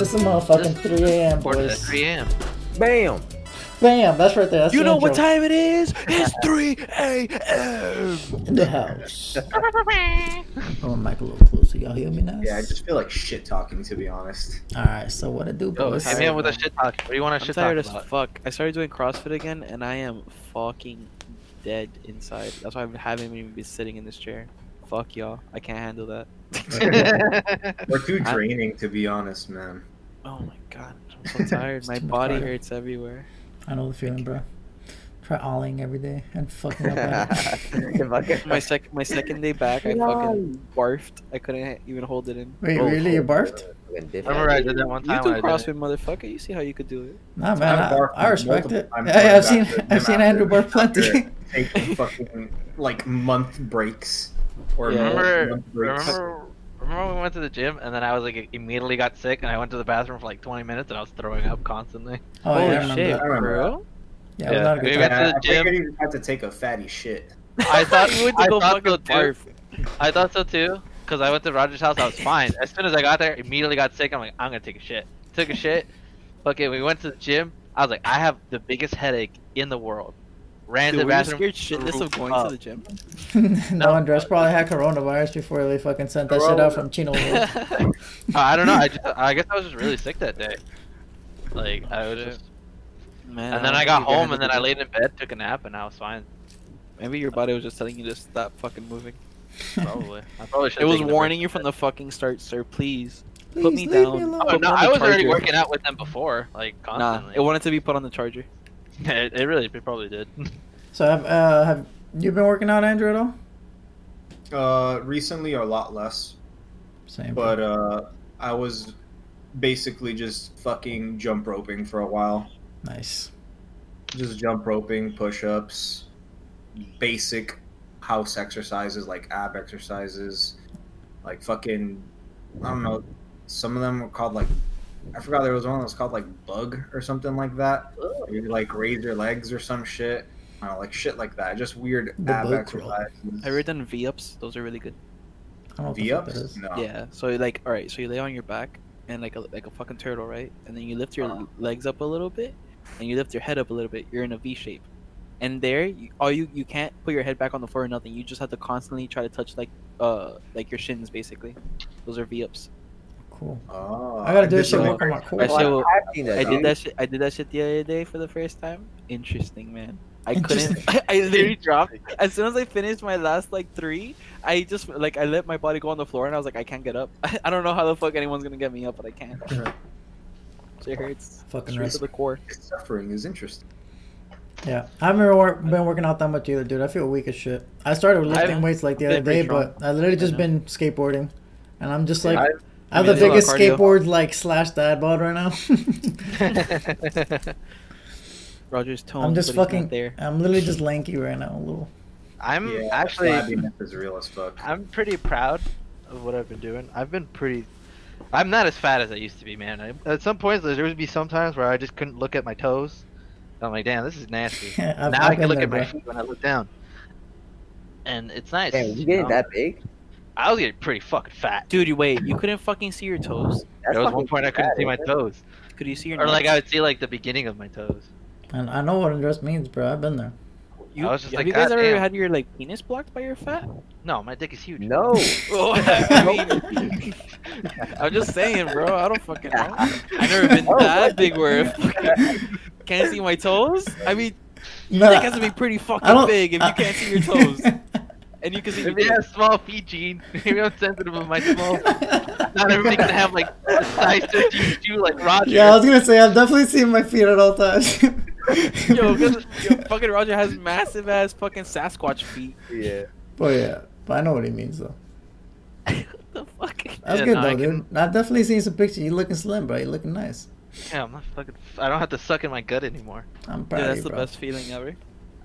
It's a motherfucking 3 a.m. Quarter boys. 3 a.m. Bam. Bam, that's right there. That's You the know what time it is? It's 3 a.m. In the house. oh, mic a little closer. Y'all hear me now? Yeah, I just feel like shit talking to be honest. Alright, so what it do, Yo, boys? hit me up with a shit talk. What do you want I'm to shit tired talk as fuck. I started doing CrossFit again, and I am fucking dead inside. That's why I haven't even been sitting in this chair. Fuck y'all. I can't handle that. We're too I- draining to be honest, man. oh my god. I'm so tired. My body cardio. hurts everywhere. I know the feeling, bro. Try alling every day and fucking up at. My sec my second day back, I fucking barfed. I couldn't even hold it in. Wait, oh, really? You oh, barfed? Oh, Remember I did that one You time do when CrossFit, motherfucker. You see how you could do it. Nah, man, I've I, I respect it. Yeah, I yeah, I've seen, I've seen after- Andrew barf plenty. after Take fucking like month breaks or Yeah. Remember, remember, remember when we went to the gym and then I was like immediately got sick and I went to the bathroom for like 20 minutes and I was throwing up constantly. Oh, yeah, I Holy remember shit, that. I remember bro. Yeah, Yeah, not a we good went to the I gym. figured you had to take a fatty shit. I thought you went to I go thought fucking so barf. I thought so too. Cause I went to Roger's house, I was fine. As soon as I got there, immediately got sick. I'm like, I'm gonna take a shit. Took a shit. Okay, we went to the gym. I was like, I have the biggest headache in the world. Ran Dude, to the were you bathroom. scared shitless of going to the gym? no, Andres probably had coronavirus before they fucking sent that shit out from Chino. Uh, I don't know. I just, I guess I was just really sick that day. Like I was just, Man, and then don't I got home and then I laid in bed, took a nap, and I was fine. Maybe your body was just telling you to stop fucking moving. Probably. I probably should. It was warning you from the fucking start, sir. Please. Please Put me leave down. me alone. Oh, Put no, me I the was already working out with them before, like constantly. Nah, it wanted to be put on the charger. It, it really, it probably did. So have uh, have you been working out, Andrew, at all? Uh, recently a lot less, Same. but uh, I was basically just fucking jump roping for a while. nice. Just jump roping, push ups, basic house exercises like ab exercises, like fucking, I don't know, some of them were called like, I forgot there was one that was called like bug or something like that. You like raise your legs or some shit. I don't know, like shit like that. Just weird The ab bug crawl. exercises. Have you ever done V ups? Those are really good. I don't know what the V ups? No. Yeah. So like, all right. So you lay on your back and like a like a fucking turtle, right? And then you lift your Uh-huh. legs up a little bit, and you lift your head up a little bit. You're in a V shape. And there, you, all you you can't put your head back on the floor or nothing. You just have to constantly try to touch like uh like your shins basically. Those are V ups. Cool. Oh, I gotta do did this shit the- work on my core. I still- I've that. I did that shit. I did that shit the other day for the first time. Interesting, man. I couldn't. I literally dropped. As soon as I finished my last like three, I just like I let my body go on the floor, and I was like, I can't get up. I don't know how the fuck anyone's gonna get me up, but I can't. It hurts. Fucking Straight to the core. Suffering is interesting. Yeah, I haven't been, wor- been working out that much either, dude. I feel weak as shit. I started lifting I've weights like the other day, pretty but I literally just been skateboarding, and I'm just like, I- I have I mean, the that's a lot biggest skateboard like slash dad bod right now. Roger's tone. I'm just but he's not fucking. there. I'm literally just lanky right now, a little. I'm Yeah, actually, flabbiness is real as fuck. I'm pretty proud of what I've been doing. I've been pretty. I'm not as fat as I used to be, man. I, at some points, there would be some times where I just couldn't look at my toes. I'm like, damn, this is nasty. Now I've can look there, at my bro. feet when I look down, and it's nice. Damn, you you getting know? that big? I was getting pretty fucking fat. Dude, you wait. You couldn't fucking see your toes. That's there was one point I couldn't bad, see my it? toes, Could you see your? or like? I would see like the beginning of my toes. And I know what undress means, bro. I've been there. You, I was just have like, you guys "God ever damn." had your like penis blocked by your fat? No, my dick is huge. No. Oh, I mean, I'm just saying, bro. I don't fucking know. I've never been Oh, that what? big where I fucking can't see my toes. I mean, No, dick has to be pretty fucking big if you can't see your toes, and you can see. Your Maybe I have small feet, Gene. Maybe I'm sensitive with my small. Not everybody can have like a size 13 shoe like Roger. yeah, I was gonna say I've definitely seen my feet at all times. Yo, 'cause- yo, fucking Roger has massive ass fucking Sasquatch feet. Yeah. But yeah, but I know what he means though. what the fuck? That's Yeah, good no, though, I dude. I've definitely seen some pictures. You looking slim, bro. You looking nice. Yeah, I'm not fucking. I don't have to suck in my gut anymore. I'm proud Yeah, of that's you, the best feeling ever.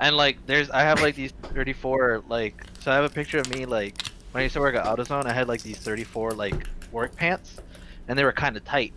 And like, there's I have like these 34 like. So I have a picture of me like when I used to work at AutoZone. I had like these 34 like work pants, and they were kind of tight.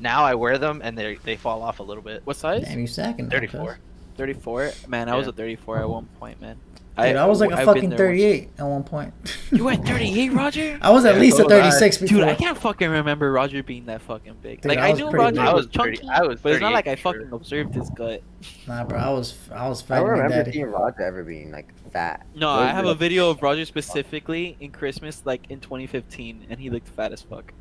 Now I wear them and they they fall off a little bit. What size? Damn, you sacking. now, 34. 34. Man, I was Yeah. a 34 at one point, man. Dude, I, was like a I've fucking there 38 at one point. You were at 38, Roger? I was at Yeah, least so a oh, was I. 36 before. Dude, I can't fucking remember Roger being that fucking big. Dude, like I I, knew Roger big. I was was chunky, I was but it's not like I 38 for fucking observed his gut. Nah, bro, I was I was fat. I don't remember seeing Roger ever being like fat. No, What I have a video of Roger specifically in Christmas, like in 2015, and he looked fat as fuck.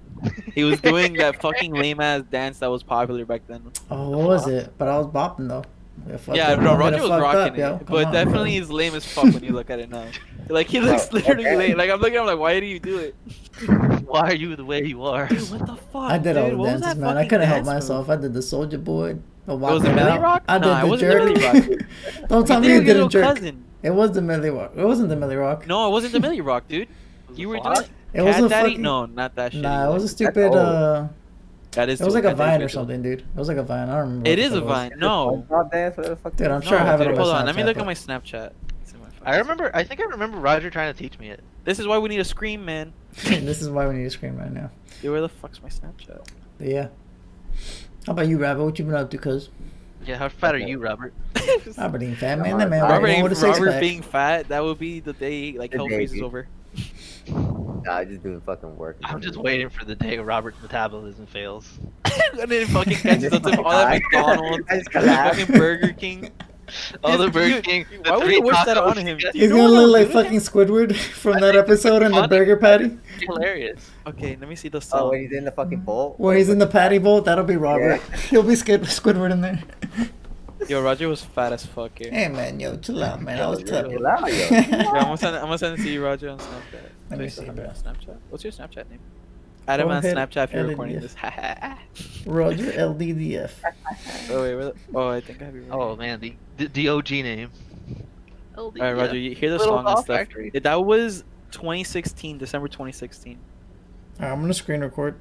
He was doing that fucking lame ass dance that was popular back then. Oh, what was it? But I was bopping though. Yeah, fucked Yeah, no, Roger was rocking up, it, Come but on, definitely bro. is lame as fuck when you look at it now. Like he looks literally okay. lame. Like I'm looking, at him like, why do you do it? Why are you the way you are? Dude, what the fuck? I did dude? all the What dances, man. I couldn't help dance move? myself. I did the soldier boy. The was it walking Millie out. Rock? I did Nah, it the wasn't jerk. Millie Rock. Don't tell You me did you it with didn't jerk. cousin. It was the Millie Rock. It wasn't the Millie Rock. No, it wasn't the Millie Rock, dude. You were doing What? It was Cat a Daddy? fucking. No, not that shit. Nah, it was a stupid. uh That is. It was like a vine or something, dude. It was like a vine. I don't remember. It what is the a fuck it was. vine. No, oh, SpongeBob dance, whatever the fuck. Dude, I'm sure I have it dude, on hold on. Let me look but- at my Snapchat. It's in my I remember. I think I remember Roger trying to teach me it. This is why we need a scream, man. this is why we need a scream right now. Dude, where the fuck's my Snapchat? Yeah. How about you, Robert? What you been up to, cuz? Yeah, how fat are you, Robert? Robert ain't fat, man. That on, man Robert Robert, walking ain't- with a six Robert being fat, that would be the day like The hell day, freezes over. Nah, I just doing fucking work. I'm just waiting for the day Robert's metabolism fails. and then fucking catches up to all that McDonald's, I just fucking Burger King. All the Burger King. the why would you wish that on him? you get. Do He's gonna look like fucking Squidward from that episode in the burger patty. Hilarious. Okay, let me see the Oh, when he's in the fucking bowl. Where he's in the patty bowl, that'll be Robert. He'll be Squid- Squidward in there. Yo, Roger was fat as fuck here. Hey man, yo, chill out, man. I was Yo, tough. chill out, yo. Yeah, I'm gonna send it, I'm gonna send it to you, Roger, on Snapchat. Let me I still see, have bro. Snapchat. What's your Snapchat name? Adam on ahead, Snapchat if you're edit recording this. this. Roger LDDF. oh wait, where the, oh I think I have you. Right. Oh man, the the, the OG name. All right, Roger, you hear the Little song and stuff. Factory. That was 2016, December 2016. Alright, I'm gonna screen record.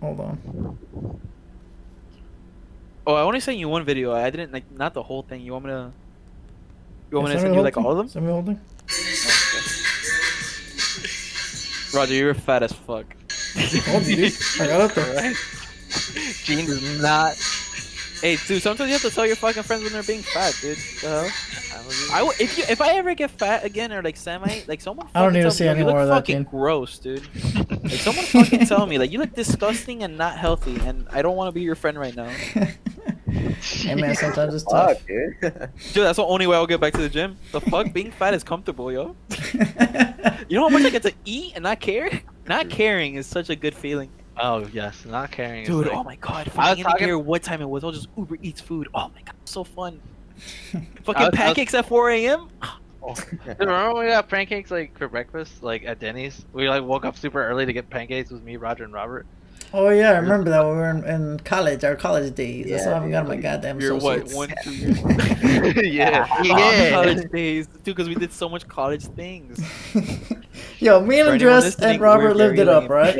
Hold on. Oh, I only sent you one video. I didn't like not the whole thing. You want me to? You want me to send you like the all of them? thing. Send me the whole thing. Oh, okay. Roger, you're fat as fuck. Oh, dude. I got up there. Alright. Gene does not. Hey, dude, sometimes you have to tell your fucking friends when they're being fat, dude. The hell? I w- if you if I ever get fat again or like semi like someone I don't fucking need to see me, any you look more of that, fucking gross, dude. like someone fucking tell me like you look disgusting and not healthy, and I don't want to be your friend right now. hey man, sometimes it's tough. Fuck, dude. Dude, that's the only way I'll get back to the gym. The fuck, being fat is comfortable, yo. You know how much I get to eat and not care? Not caring is such a good feeling. Oh yes, not caring. is Dude, like- oh my god. I was I talking- don't care what time it was. I'll just Uber Eats food. Oh my god, so fun. Fucking was- I was- pancakes at 4 a.m. Oh. Dude, remember when we got pancakes like for breakfast, like at Denny's? We like woke up super early to get pancakes with me, Roger, and Robert. Oh yeah, I remember that when we were in, in college, our college days. That's Yeah, how I got my goddamn You're what, associates. one, two years? yeah, yeah. college days, too, because we did so much college things. Yo, me and For Andres and Robert lived it up, right?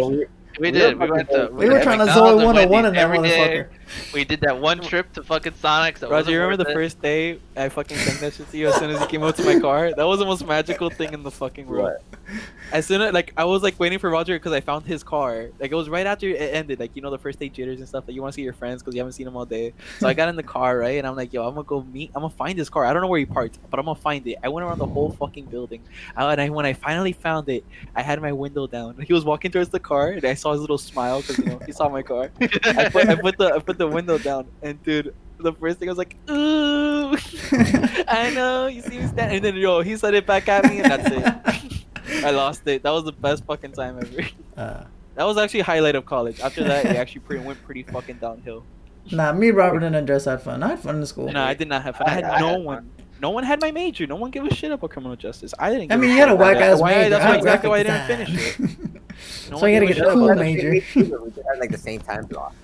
We did. We went to. We were trying to McDonald's Zoe and 101 in Wendy's that every day. We did that one trip to fucking Sonic's. That Roger, you remember the it. first day I fucking sang that shit to you as soon as you came out to my car? That was the most magical thing in the fucking world. As soon as like I was like waiting for Roger because I found his car. Like it was right after it ended. Like you know the first day jitters and stuff. Like you want to see your friends because you haven't seen them all day. So I got in the car right, and I'm like, yo, I'm gonna go meet. I'm gonna find this car. I don't know where he parked, but I'm gonna find it. I went around the whole fucking building. Uh, and I, when I finally found it, I had my window down. He was walking towards the car, and I saw his little smile because you know he saw my car. I put, I put the I put the window down, and dude, the first thing I was like, ooh, I know you see me stand, and then yo, he said it back at me, and that's it. I lost it. That was the best fucking time ever. Uh, That was actually highlight of college. After that, it actually pretty, went pretty fucking downhill. nah, me, Robert, and Andres had fun. I had fun in school. No, I did not have fun. I had I- I no had one. No one had my major. No one gave a shit about criminal justice. I didn't. I mean, a you had a shit whack ass that. Why- major. That's why exactly why I didn't finish it. No so you gotta get a cool major. we did at like the same time block.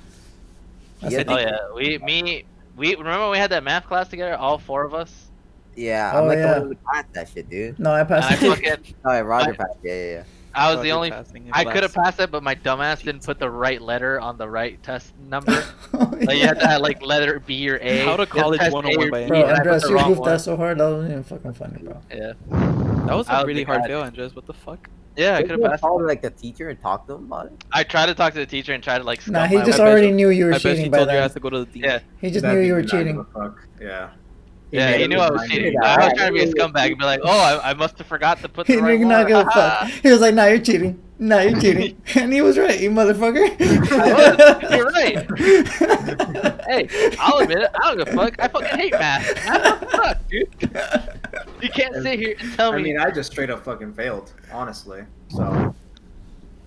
That's Yeah. Oh yeah, we me we remember we had that math class together, all four of us. Yeah, Oh, I'm like yeah. the one who passed that shit, dude. No, I And I passed it. fucking Oh, yeah, Roger I- passed. Yeah, yeah, yeah. I was Roger the only. I could have passed it, but my dumbass didn't put the right letter on the right test number. Oh, Like you had to have like letter B or A. How to college 101 by B, Bro, and I Andres, you wrong goofed that so hard. That wasn't even fucking funny, bro. Yeah, That was I a was really the hard guy. fail, Andres. What the fuck? Yeah, I could you have passed. call like the teacher and talk to him about it. I tried to talk to the teacher and try to like. Nah, he my just way. already you- knew you were I bet cheating she by told you I then. have to go to the dean. Yeah, He just That knew you were did not give cheating. a Fuck. Yeah. Yeah, he knew I was cheating. I was trying to be a scumbag and be like, oh, I, I must have forgot to put The He the right did not one. give a fuck. He was like, "Nah, you're cheating. Nah, you're cheating," and he was right, you motherfucker. You're right. hey, I'll admit it. I don't give a fuck. I fucking hate math. Math fuck, dude. You can't sit here and tell me. I mean, I just straight up fucking failed, honestly. So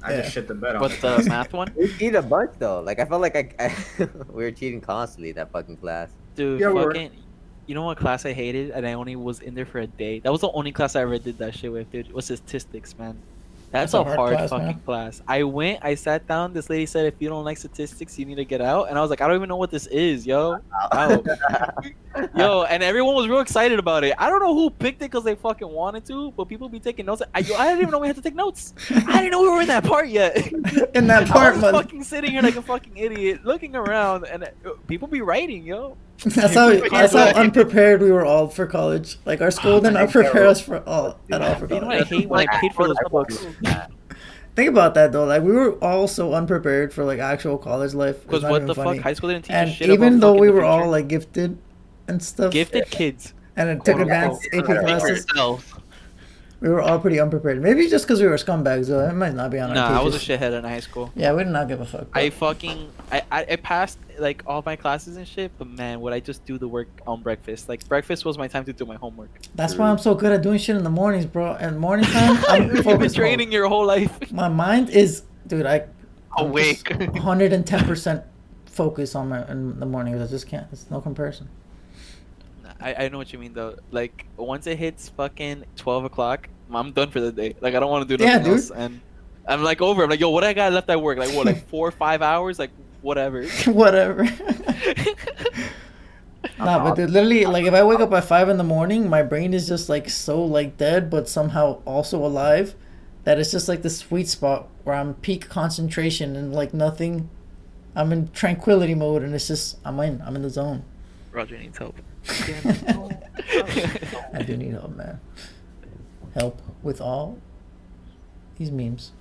I Yeah. just shit the bed on But the math one, We cheated a bunch though. Like I felt like I, I we were cheating constantly that fucking class. dude, Yeah, we were. fucking. You know what class I hated, and I only was in there for a day. That was the only class I ever did that shit with, dude. Was statistics, man. That's, That's a hard hard, class, fucking man. class. I went, I sat down. This lady said, "If you don't like statistics, you need to get out." And I was like, "I don't even know what this is, yo." Yo, and everyone was real excited about it. I don't know who picked it because they fucking wanted to, but people be taking notes. I, yo, I didn't even know we had to take notes. I didn't know we were in that part yet. In that I part, was fucking sitting here like a fucking idiot, looking around, and uh, people be writing, yo. That's how that's how unprepared we were all for college. Like our school oh, did not prepare us for all at all for You know what I hate when I paid for those books? Think about that though. Like we were all so unprepared for like actual college life. Because what the funny. fuck? High school didn't teach And us shit even about though we were all like gifted and stuff, gifted kids. and it took Quote, advanced AP unquote. Speak for classes, yourself. We were all pretty unprepared. Maybe just because we were scumbags though. It might not be on our Nah, I was a shithead in high school. Yeah, we did not give a fuck. I fucking I, I I passed like all my classes and shit, but man, would I just do the work on breakfast? Like breakfast was my time to do my homework. That's why I'm so good at doing shit in the mornings, bro. And morning time, I'm You've been training your whole life. My mind is, dude. I Awake. 110 percent focus on my in the mornings. I just can't. It's no comparison. I, I know what you mean though. Like once it hits fucking twelve o'clock, I'm done for the day. Like I don't want to do nothing dude. else. And I'm like over. I'm like, yo, what I got left at work? Like what? Like four or five hours? Like whatever. Whatever. nah, but dude, literally, like if I wake up at five in the morning, my brain is just like so like dead, but somehow also alive. That it's just like the sweet spot where I'm peak concentration and like nothing. I'm in tranquility mode, and it's just I'm in. I'm in the zone. Roger needs help. I do need help, man. Help with all these memes.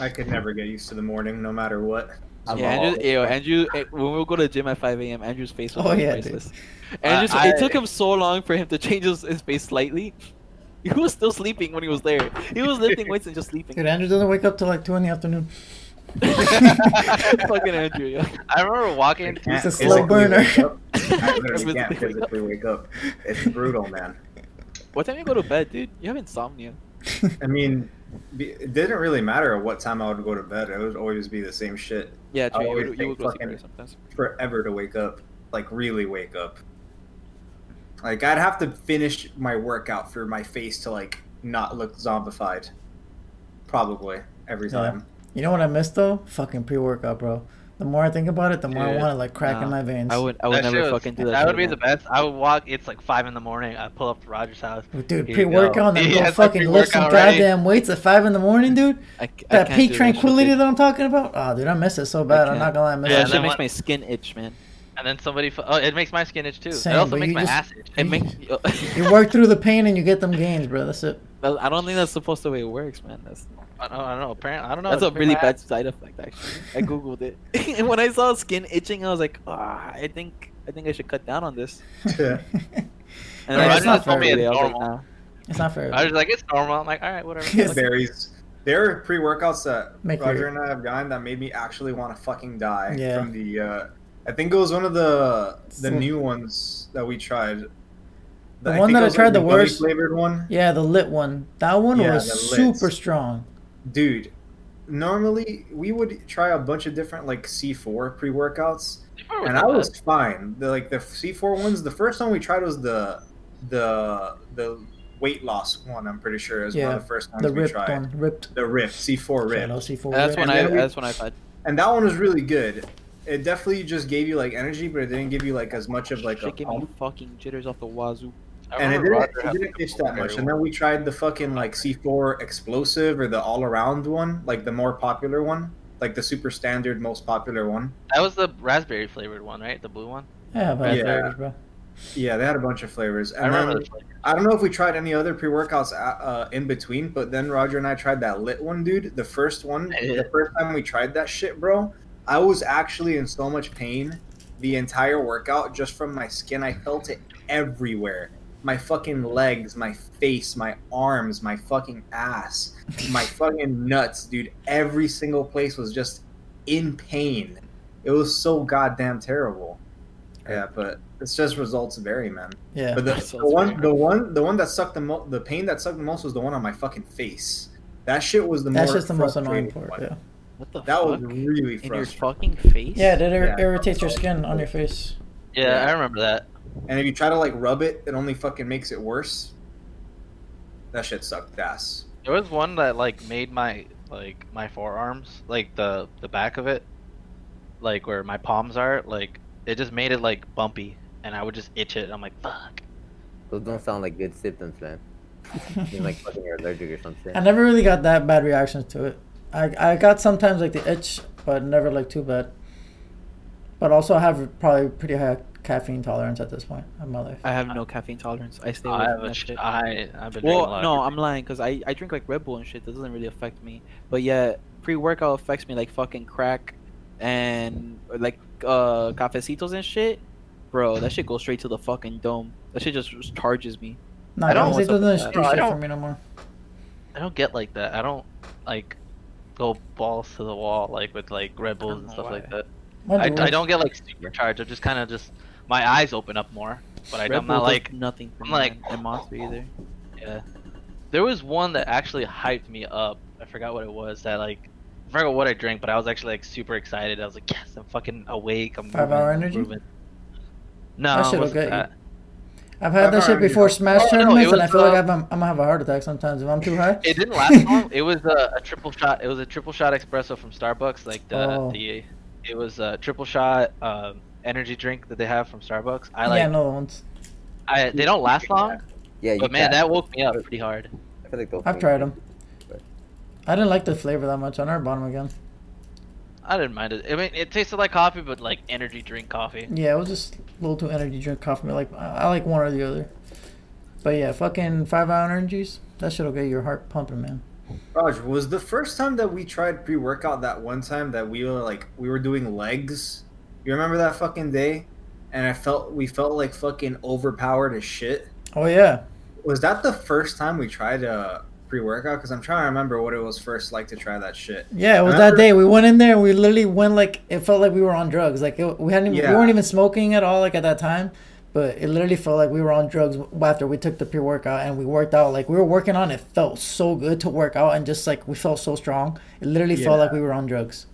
I could never get used to the morning, no matter what. I'm yeah, Andrew, yo, Andrew, when we go to the gym at 5 a.m., Andrew's face was Oh, always yeah, dude. priceless. Andrew's, I- it took him so long for him to change his, his face slightly. He was still sleeping when he was there. He was lifting weights and just sleeping. Dude, Andrew doesn't wake up till like two in the afternoon. Fucking Andrew, yeah. I remember walking. I into can't a slow burner. I literally can't physically wake up. It's brutal, man. What time you go to bed, dude? You have insomnia. I mean, it didn't really matter what time I would go to bed. It would always be the same shit. Yeah, I true. You would, you would go sleep fucking- sometimes. Forever to wake up, like really wake up. Like I'd have to finish my workout for my face to like not look zombified. Probably every Yeah. time. You know what I miss though? Fucking pre-workout, bro. The more I think about it, the more I want to like crack in my veins. I would, I would That never was- fucking do that. That shit would be the best. I would walk. It's like five in the morning. I pull up to Roger's house. Dude, pre-workout and then go. go Yeah, it's fucking lift some pre-workout, goddamn weights at five in the morning, dude. I, c- I That peak tranquility That, that I'm talking about. Oh, dude, I miss it so bad. I'm can't. gonna lie, I miss shit. Yeah, that it. shit makes my skin itch, man. And then somebody. fu- Oh, it makes my skin itch too. Same, it also makes my just- ass itch. It makes. Oh. You work through the pain and you get them gains, bro. That's it. I don't think that's supposed to way it works, man. That's I don't, I don't know. Apparently, I don't know. that's a really bad side effect, actually. I googled it, and when I saw skin itching, I was like, ah, I think I think I should cut down on this. Yeah. And Yeah, I it's just not told fair. me, I was like, Normal. nah. It's not fair. I was like, it's normal. I'm like, all right, whatever. Yes. It varies. There are pre-workouts that Make Roger your- and I have gotten that made me actually want to fucking die. Yeah. From the, uh, I think it was one of the the new ones that we tried. The I one that I tried like, the worst- flavored one. Yeah, the lit one. That one Yeah, was super strong. Dude, normally we would try a bunch of different like C4 pre-workouts, and I was fine. The like the C4 ones. The first one we tried was the the the weight loss one. I'm pretty sure is one of the first ones The we ripped tried. one, ripped. The Rift C4 Rift. Shadow C4 That's ripped. when I. we- That's when I've had. and that one was really good. It definitely just gave you like energy, but it didn't give you like as much of like a gave me fucking jitters off the wazoo. I And it didn't, it didn't like, a itch that much. And then we tried the fucking like C4 explosive or the all around one, like the more popular one, like the super standard most popular one. That was the raspberry flavored one, right? The blue one. Yeah, but Yeah. yeah. bro. Yeah, they had a bunch of flavors. I And remember then the flavor. I don't know if we tried any other pre workouts uh, in between, but then Roger and I tried that lit one, dude. The first one, the first time we tried that shit, bro, I was actually in so much pain the entire workout just from my skin. I felt it everywhere. My fucking legs, my face, my arms, my fucking ass, my fucking nuts, dude. Every single place was just in pain. It was so goddamn terrible. Yeah, but it's just results vary, man. Yeah. But the, the one, vary. the one, the one that sucked the most, the pain that sucked the most was the one on my fucking face. That shit was the That's more just the most annoying part. one. Yeah. What the That was fuck? really In your fucking face? Yeah, that ir- Yeah. irritates your skin on your face. Yeah, Yeah. I remember that. And if you try to like rub it, it only fucking makes it worse. That shit sucked ass. There was one that like made my like my forearms, like the the back of it, like where my palms are, like it just made it like bumpy, and I would just itch it. And I'm like, fuck. Those don't sound like good symptoms, man. Seems like fucking you're allergic or some shit. I never really got that bad reactions to it. I I got sometimes like the itch, but never like too bad. But also I have probably pretty high caffeine tolerance at this point in my life. I have no caffeine tolerance. I stay away I from have a that shit. I I've been drinking a Well, lot. no, of I'm lying because I, I drink like Red Bull and shit. That doesn't really affect me. But yeah, pre workout affects me like fucking crack and like uh cafecitos and shit. Bro, that shit goes straight to the fucking dome. That shit just charges me. No, I don't- it doesn't do that? shit I for don't- me no more. I don't get like that. I don't like go balls to the wall like with like Red Bulls and know stuff like that. I, do I work. don't get like supercharged. I just kind of just my eyes open up more, but I, Red I'm Bull not like nothing for I'm like- man, and Monster either. Yeah. There was one that actually hyped me up. I forgot what it was. That like, I forgot what I drank, but I was actually like super excited. I was like, yes, I'm fucking awake. I'm Five moving, Hour Energy? moving." No, That it shit will wasn't that. I've had that shit hour before. Smash Oh, no, tournaments, it and I was, feel like uh, I'm, I'm gonna have a heart attack sometimes if I'm too high. It didn't last long. It was a, a triple shot. It was a triple shot espresso from Starbucks. Like the Oh. the, it was a triple shot um, energy drink that they have from Starbucks. I like. yeah, no ones. I they don't last long, Yeah, you but man, can. that woke me up pretty hard. I feel like they'll I've tried you. them. I didn't like the flavor that much. I never bought them again. I didn't mind it. I mean, it tasted like coffee, but like energy drink coffee. Yeah, it was just a little too energy drink coffee. Like I I like one or the other. But yeah, fucking five hour energies. That shit'll get your heart pumping, man. Raj, was the first time that we tried pre-workout that one time that we were like we were doing legs? You remember that fucking day? And I felt we felt like fucking overpowered as shit. Oh yeah, Was that the first time we tried a pre-workout? Because I'm trying to remember what it was first like to try that shit. yeah. It was that day. We went in there and we literally went like it felt like we were on drugs. Like it, we hadn't, even, we weren't even smoking at all. Like at that time, but it literally felt like we were on drugs after we took the pre workout and we worked out. Like we were working on. It felt so good to work out and just like we felt so strong. It literally felt like we were on drugs.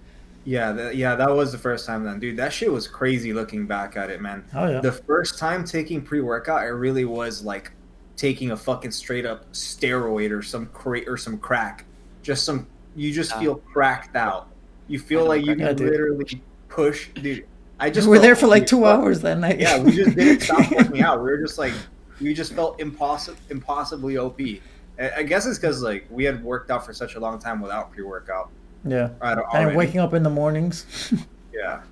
Yeah, that, yeah, that was the first time then, dude. That shit was crazy looking back at it, man. Oh yeah. The first time taking pre-workout, it really was like taking a fucking straight up steroid or some cra- or some crack. Just some, you just Yeah. feel cracked out. You feel like you can Yeah, literally push, dude. I just we were there for like two fucked. hours that night. Yeah, we just didn't stop working out. We were just like, we just felt impossible, impossibly OP. I I guess it's because like we had worked out for such a long time without pre-workout. Yeah. And waking up in the mornings. yeah.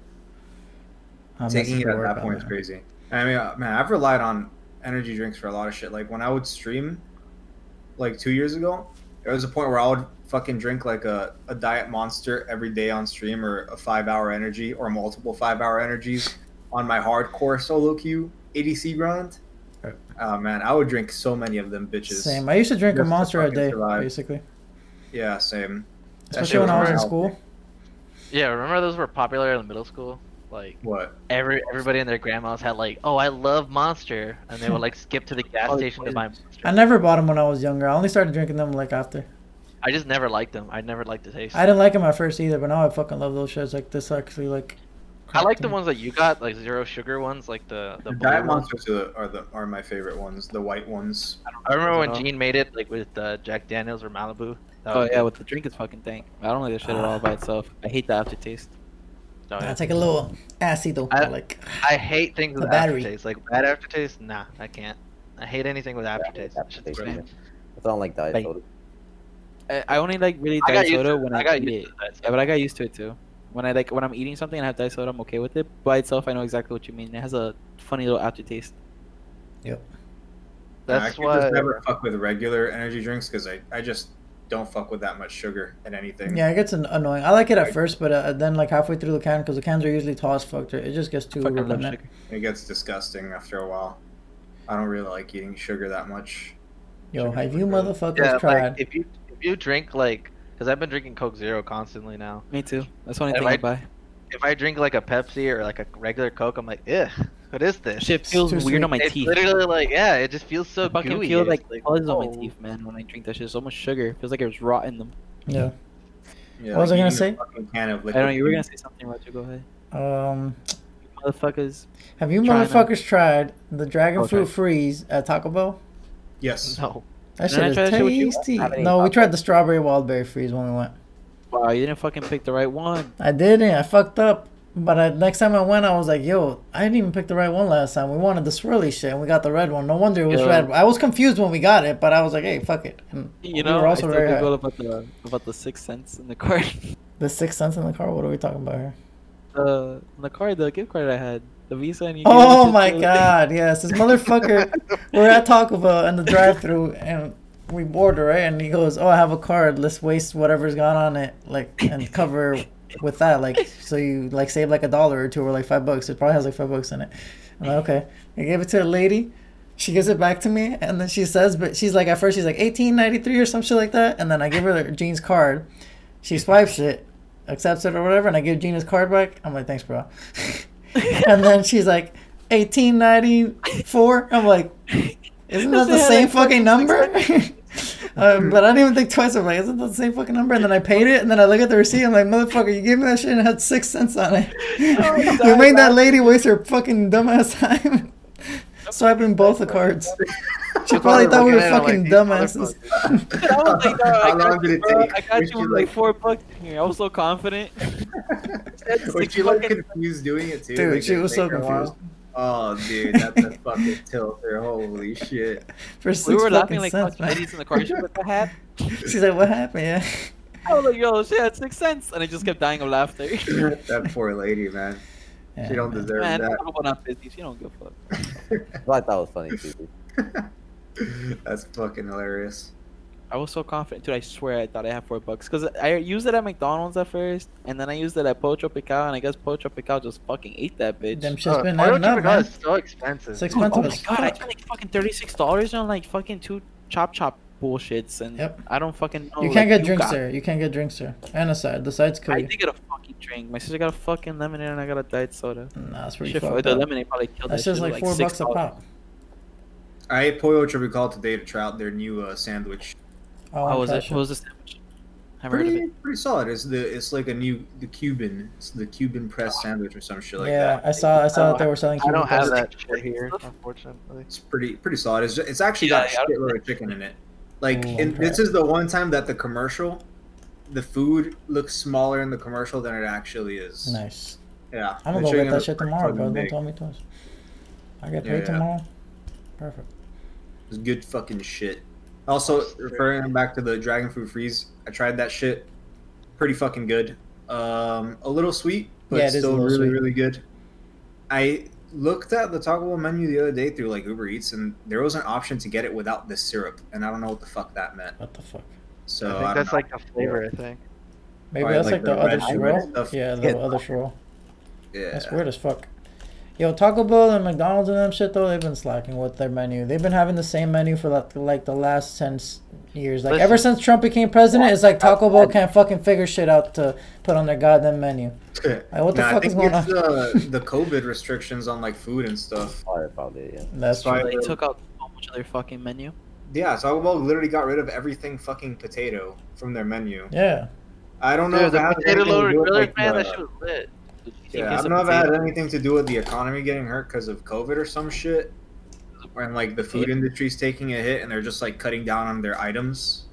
I'm taking it at that point is crazy. I mean, uh, man, I've relied on energy drinks for a lot of shit. Like when I would stream, like two years ago, there was a point where I would fucking drink like a, a diet monster every day on stream, or a five hour energy, or multiple five hour energies on my hardcore solo queue ADC grind. Right. Oh man, I would drink so many of them bitches. Same. I used to drink a Just to monster a day, survive. basically. Yeah, same. That Especially when I was in really school. Yeah, remember those were popular in middle school? Like What? every everybody and their grandmas had like, oh, I love Monster, and they would like skip to the gas station to buy poisons. Monster. I never bought them when I was younger. I only started drinking them like after. I just never liked them. I never liked the taste. I didn't like them at first either, but now I fucking love those shits. Like this actually like. I like the ones that you got, like zero sugar ones, like the the The diet monsters are, the, are the are my favorite ones. The white ones. I remember when. Gene made it, like with uh, Jack Daniels or Malibu. That Oh yeah, with the drink is fucking dank. I don't like this shit at all by itself. I hate the aftertaste. Oh, I yeah. take a little acido. I- like I hate things The with battery. aftertaste. Like bad aftertaste, nah, I can't. I hate anything with aftertaste. That shit's aftertaste, gross. man. That's all like diet Like- soda. I, I only like really I got diet soda when I I, got eat it. Yeah, but I got used to it too. When I like when I'm eating something and I have diet soda, I'm okay with it. By itself, I know exactly what you mean. It has a funny little aftertaste. Yep. That's could why. just never fuck with regular energy drinks because I, I just don't fuck with that much sugar and anything. Yeah, it gets an- annoying. I like it at first, but uh, then like halfway through the can, because the cans are usually tall as fuck, it just gets too Fucking redundant. It gets disgusting after a while. I don't really like eating sugar that much. Yo, Sugar's have you really good. motherfuckers Yeah, tried? like if you if you drink like, because I've been drinking Coke Zero constantly now. Me too. That's the only If thing I, I- buy. If I drink like a Pepsi or like a regular Coke, I'm like, ugh, what is this? Shit feels too weird sweet. on my it's teeth. literally like, yeah, it just feels so I fucking gooey. feel It's like fuzz on oh. my teeth, man, when I drink that shit. it's almost sugar. It feels like it was rotting them. yeah. Yeah, What was I gonna say? Can of I don't know. You were gonna say something, Roger. Go ahead. Um, Motherfuckers. have you Try motherfuckers tried the dragon Oh, fruit freeze at Taco Bell? Yes. No. That Didn't shit is that shit tasty. No, we tried the strawberry wildberry freeze when we went. Wow, you didn't fucking pick the right one. I didn't. I fucked up. But I, next time I went, I was like, "Yo, I didn't even pick the right one last time. We wanted the swirly shit, and we got the red one. No wonder it was Yeah. red. I was confused when we got it, but I was like, "Hey, fuck it." And You we know, were I also very feel about the about the six cents in the card. The six cents in the car. What are we talking about here? uh, the card, the gift card I had, the Visa, and you. Oh my god, yes, this motherfucker. we're at Taco Bell in the drive-through, and we order right, and he goes, "Oh, I have a card. Let's waste whatever's gone on it, like, and cover with that, like, so you like save like a dollar or two or like five bucks. It probably has like five bucks in it." I'm like, "Okay." I gave it to a lady. She gives it back to me, and then she says, "But she's like, at first she's like eighteen ninety three or some shit like that," and then I give her Gene's card. She swipes it, accepts it or whatever, and I give his card back. I'm like, "Thanks, bro." and then she's like, eighteen ninety four. I'm like, isn't that the same fucking number? um, but I didn't even think twice. I'm like, isn't that the same fucking number? And then I paid it, and then I look at the receipt. I'm like, motherfucker, you gave me that shit and it had six cents on it. you made that lady waste her fucking dumbass time swiping both the cards. She probably thought we were fucking dumbasses. I was like, no, I How got long did you, it bro. take? I got you she with like like- four bucks in here. I was so confident. Was she like fucking- confused doing it too? Dude, Like, she was so take while? confused. Oh, dude, that's a fucking tilter. Holy shit. For six we were fucking laughing like cents, fucking man. in the car. She's like, what happened? She's like, what happened? Yeah. I was like, yo, she had six cents, and I just kept dying of laughter. that poor lady, man. Yeah, She don't man. deserve Man, that. talk about not busy. She don't give a fuck. I thought it was funny too. That's fucking hilarious. I was so confident, dude. I swear I thought I had four bucks because I used it at McDonald's at first, and then I used it at Pocho Pical, and I guess Pocho Pical just fucking ate that bitch. Them shit's Uh, been Pollo adding Tropical man. is so expensive. It's Dude, oh my god, I spent like fucking thirty six dollars on like fucking two chop chop bullshits, and Yep. I don't fucking know. You can't get drinks got- there. You can't get drinks there. And a side. The side's I did get a fucking drink. My sister got a fucking lemonade, and I got a diet soda. Nah, that's pretty Shit, fucked the lemonade probably killed That's that just shit, like four bucks a $6. pop. I ate Pollo Tropical today to try out their new uh, sandwich. Oh, How was it? shit. What was the sandwich? Haven't heard of Pretty, it. pretty solid. It's the it's like a new the Cuban. It's the Cuban press sandwich or some shit like yeah, that. Yeah, I saw. I saw I that they were selling. I don't Cuban have that shit here, unfortunately. It's pretty pretty solid. It's, it's actually Yeah, got yeah, I a shitload of chicken in it. Like, mm, Ooh, in, okay. this is the one time that the commercial, the food looks smaller in the commercial than it actually is. Nice. Yeah, I'm gonna go chicken get that is shit tomorrow, bro. Don't tell me twice. I get Yeah, paid yeah. tomorrow. Perfect. It's good fucking shit. Also, referring back to the dragon fruit freeze, I tried that shit. Pretty fucking good. Um, a little sweet, but Yeah, it is a still really, sweet. really good. I looked at the Taco Bell menu the other day through like Uber Eats, and there was an option to get it without the syrup, and I don't know what the fuck that meant. What the fuck? So I I think don't that's know. like the flavor, I think. Maybe Or, that's like, like, the, the other red- swirl. Yeah, the Yeah. other swirl. yeah. That's weird as fuck. Yo, Taco Bell and McDonald's and them shit though, they've been slacking with their menu. They've been having the same menu for like, like the last ten years. Like Listen. ever since Trump became president, it's like Taco Bell can't fucking figure shit out to put on their goddamn menu. Like, what the Nah, fuck I is think going it's uh, the COVID restrictions on like food and stuff. Probably, probably, yeah. That's Sorry. true. They took out so much of their fucking menu. Yeah, Taco Bell literally got rid of everything fucking potato from their menu. Yeah. I don't know Dude, if it the potato anything to loader do with, griller, like, man, the- that shit was lit. Yeah, I don't know if it had anything to do with the economy getting hurt because of COVID or some shit, when like the food industry's taking a hit and they're just like cutting down on their items.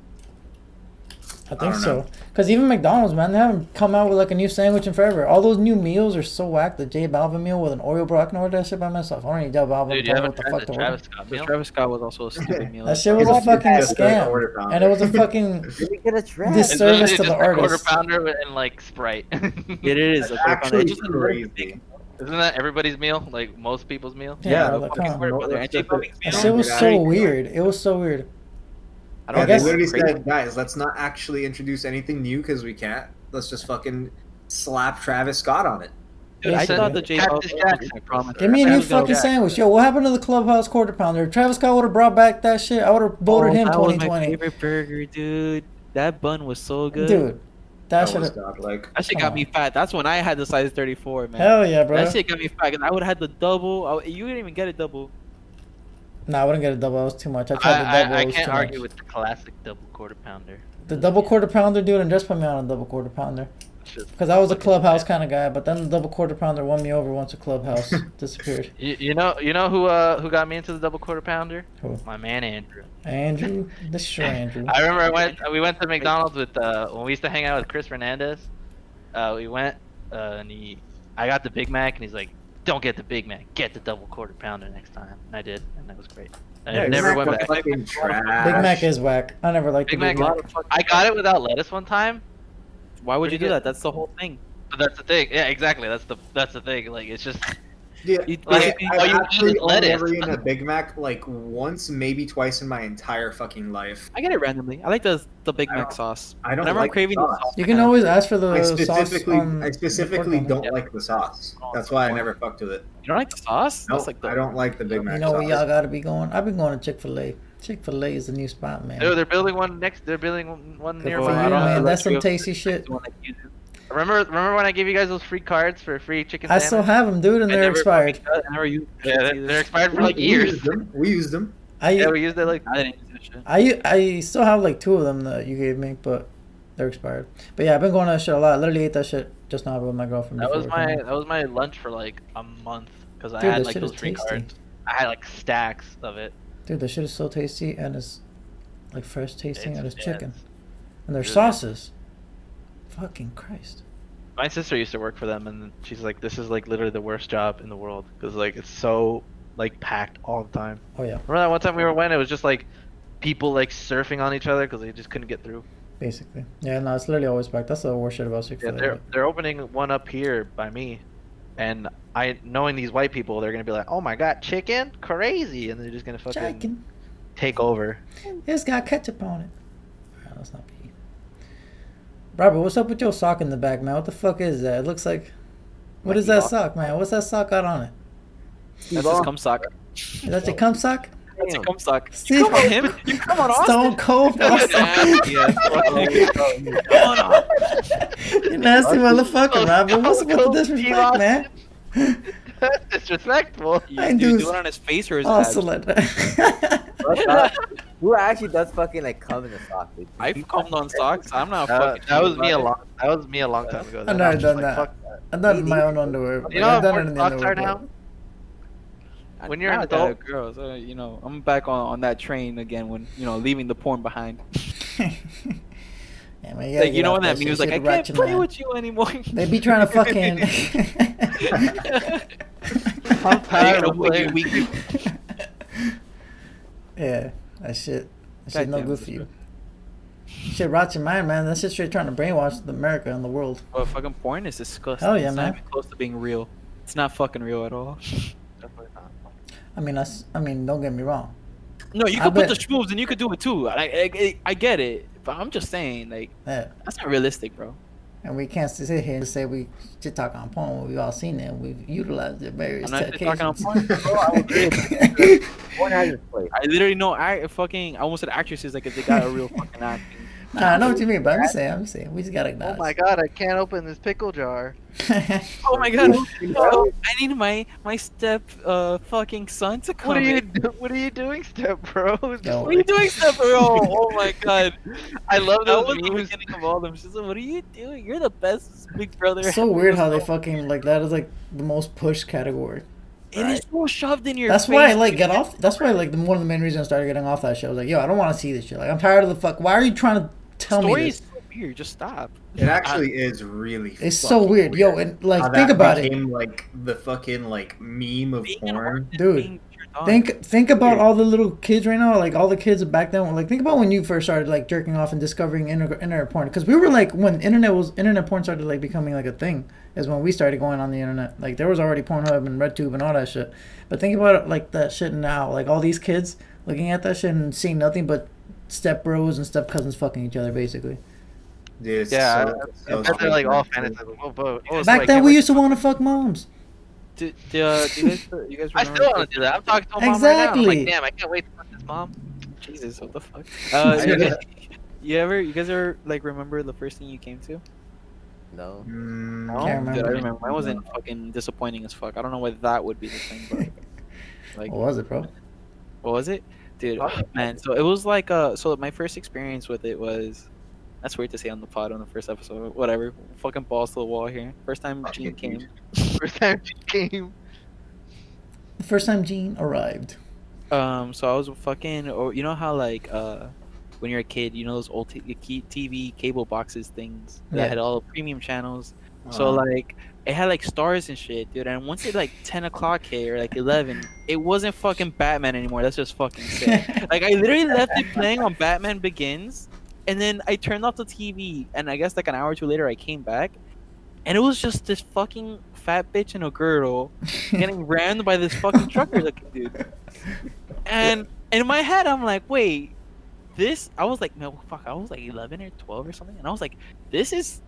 I think don't so. Because even McDonald's, man, they haven't come out with like a new sandwich in forever. All those new meals are so whack. The J Balvin meal with an Oreo, bro. I can order that shit by myself. I don't need J Balvin. Dude, to you tell me haven't what the tried fuck the to order. Travis Scott The meal? Travis Scott was also a stupid meal. That shit was a fucking scam. And it was a fucking Did we get a trash? This- It's Service literally to the just a quarter pounder and like Sprite. It is. That's a quarter pounder. actually It's just a little crazy. Isn't that everybody's meal? Like most people's meal? Yeah, Yeah, like, fucking come on. quarter pounder. That's And J just a- Balvin's That shit was so weird. It was so weird. I don't they guess- literally crazy. said, guys, let's not actually introduce anything new because we can't. Let's just fucking slap Travis Scott on it. Dude, I Listen, thought the J Cactus I promise. Give me a new fucking sandwich. Yo, what happened to the clubhouse quarter pounder? If Travis Scott would have brought back that shit. I would have oh, voted Oh, him that my 2020. favorite burger, dude. That bun was so good. Dude, that That should was have. godlike. that shit Come got on. me fat. That's when I had the size 34, man. Hell yeah, bro. That shit got me fat. 'cause I would have had the double. I, you didn't even get a double. Nah, I wouldn't get a double. That was too much. I tried the I, double. I, I it can't argue much. with the classic double quarter pounder. the double quarter pounder, dude, and just put me on a double quarter pounder. Because I was a clubhouse kind of guy, but then the double quarter pounder won me over once a clubhouse disappeared. You, you know, you know who uh who got me into the double quarter pounder? Who? My man Andrew. Andrew, this is your Andrew. I remember I went. We went to McDonald's with uh when we used to hang out with Chris Fernandez. Uh, we went uh, and he, I got the Big Mac and he's like, "Don't get the Big Mac, get the double quarter pounder next time." And I did, and that was great. I Yeah, never Big went Mac back. was Fucking trash. Big Mac is whack. I never liked Big the Big Mac- Mac. I got it without lettuce one time, Why would you do good. that? That's the whole thing. but that's the thing. Yeah, exactly. That's the that's the thing. Like it's just Yeah, You like, basically- I've all you eat actually only lettuce. ever eaten a Big Mac like once, maybe twice in my entire fucking life. I get it randomly. I like the the Big Mac sauce. I don't Whenever like I'm craving the the sauce. sauce, You can always ask for the I sauce. specifically, on I specifically quarter don't pounder. like the sauce. That's why I never fucked with it. You don't like the sauce? No, That's like the, I don't like the Big Mac You know where y'all gotta be going? I've been going to Chick Fil A. Chick Fil A is the new spot, man. no. They're building one next. They're building one- one near for you, I don't man. know, That's some tasty shit. The one that you do. Remember, remember when I gave you guys those free cards for free chicken I sandwich? still have them, dude, and I they're never expired. fucking- I never used Yeah, they're, they're expired for We- like we years. used them. We used them. I Yeah, we used it like. I didn't use that shit. I I still have like two of them that you gave me, but they're expired. But yeah, I've been going to that shit a lot. I literally ate that shit just now with my girlfriend. That was my that was my lunch for like a month because I Dude, had like those free tasty. cards. I had like stacks of it. Dude, the shit is so tasty and it's like fresh tasting It's- and it's yeah, chicken. it's- And there's really sauces. Fucking Christ. My sister used to work for them, and she's like, "This is like literally the worst job in the world because like it's so like packed all the time." Oh yeah, Remember that one time we were when it was just like people like surfing on each other because they just couldn't get through. basically. Yeah, no, it's literally always packed. That's the worst shit about Chick Yeah, they're they're opening one up here by me, and I knowing these white people, they're gonna be like, "Oh my god, chicken, crazy!" and they're just gonna fucking Chicken. take over. It's got ketchup on it. No, that's not pee. Robert, what's up with your sock in the back, man? What the fuck is that? It looks like. What Like is that lock? sock, man? What's that sock got on it? That's his cum sock. Is that your cum sock? That's a cum sock. Steve- You come on him. You come on Austin. Stone Cold Austin. yeah, come on you nasty motherfucker, Robert. What's up with the Cold disrespect, man? That's disrespectful. You, I do you do- do it on his face or his Also, abs? like What's up? Who actually does fucking like come in the sock? dude? I've cummed on socks. I'm not That, fucking. that was me a long. That was me a long time ago. I've Then never I was done just that. like, fuck I've done it in my own underwear. You know I've how done it in important the socks underwear. are now? it. when you're an Now that adult- a girl, so, uh, you know, I'm back on, on that train again. When you know, leaving the porn behind. yeah, man, you, gotta Like you know off when that shit. meme was like, I Shit can't ratchet, play man. with you anymore. They be trying to fucking. I'm tired You of know, playing. we- yeah, that shit. That shit God no good for is you. Shit rots your mind, man. That's just straight trying to brainwash the America and the world. But fucking porn is disgusting. Hell yeah, it's man. Not even close to being real. It's not fucking real at all. Definitely not. I mean, that's. I mean, don't get me wrong. No, you I could put bet- the schmoobs and you could do it too. I, I, I get it, but I'm just saying, like, Yeah, that's not realistic, bro. And we can't sit here and say we shit talk on porn. when We've all seen it. We've utilized it various I'm not shit talking on porn. Bro, I. Porn has its place. I literally know I fucking I almost said actresses like if they got a real fucking acting. Nah, I know what you mean, but I'm just saying. I'm just saying. We just gotta Oh my god, I can't open this pickle jar. Oh my god! Oh, I need my my step uh fucking son to come. What are you? in. do- What are you doing, step bro? Yo. What are you doing, step bro? Oh my god! I love That those was the beginning of all of them. She's like, "What are you doing? You're the best big brother." It's so weird how they fucking like that is like the most pushed category. It is so shoved in your. That's face. why I like get off. That's why like the, one of the main reasons I started getting off that show. I was like, yo, I don't want to see this shit. Like I'm tired of the fuck. Why are you trying to tell Story me is this? so weird. Just stop. It actually is really. It's so fucking weird, yo. And like How think that about it. like the fucking like meme of Being porn. Dude, being turned on. Think think about all the little kids right now, like all the kids back then. Like think about when you first started like jerking off and discovering inter- internet porn. Because we were like when internet was internet porn started like becoming like a thing. Is when we started going on the internet. Like there was already Pornhub and RedTube and all that shit. But think about it like that shit now. Like all these kids looking at that shit and seeing nothing but step bros and step cousins fucking each other, basically. Dude, Yeah, so- so they're like all fantasy. But- it's Back like, then, we wait- used to want to fuck moms. Do, do, uh, do you guys, you guys I still want to do that. I'm talking to a mom right now. I'm like, damn, I can't wait to fuck this mom. Jesus, what the fuck? Uh, you, guys, you ever, you guys ever like remember the first thing you came to? No. Mm, No, Can't Dude, I remember. remember. Mine wasn't fucking disappointing as fuck. I don't know why that would be the thing, but like, What was it, bro? what was it, dude? oh, man, so it was like uh, so my first experience with it was. That's weird to say on the pod on the first episode. Whatever, fucking balls to the wall here. First time Gene came. First time she came. The first time Gene arrived. Um, so I was fucking, or you know how like uh, when you're a kid, you know those old t- TV cable boxes things that Yeah. had all the premium channels. So uh, like it had like stars and shit, dude. And once it like ten o'clock hit or like eleven, it wasn't fucking Batman anymore. That's just fucking sick. like I literally left it playing on Batman Begins, and then I turned off the TV, and I guess like an hour or two later I came back, and it was just this fucking fat bitch in a girdle getting rammed by this fucking trucker looking dude. And in my head, I'm like, wait, this? I was like, no, fuck, I was like 11 or 12 or something, and I was like, this is,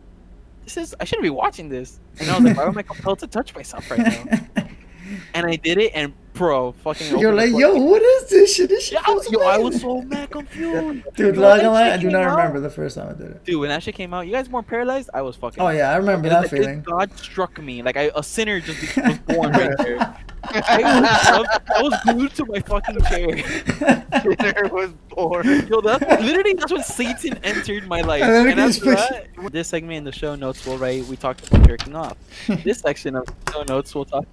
this is, I shouldn't be watching this. And I was like, why am I compelled to touch myself right now? And I did it, and bro, fucking. You're like, yo, what is this shit? This shit Yeah, I was, yo, I was so mad confused. Dude, Yo, not that I do not out- remember the first time I did it. Dude, when that shit came out, you guys weren't paralyzed. I was fucking. Oh yeah, I remember that like, feeling. God struck me like I, a sinner just was born right there. I was, I was glued to my fucking chair. Dinner was born. Yo, that, literally, that's when Satan entered my life. And And after just that, this segment in the show notes will write, we talked about jerking off. This section of show notes will talk.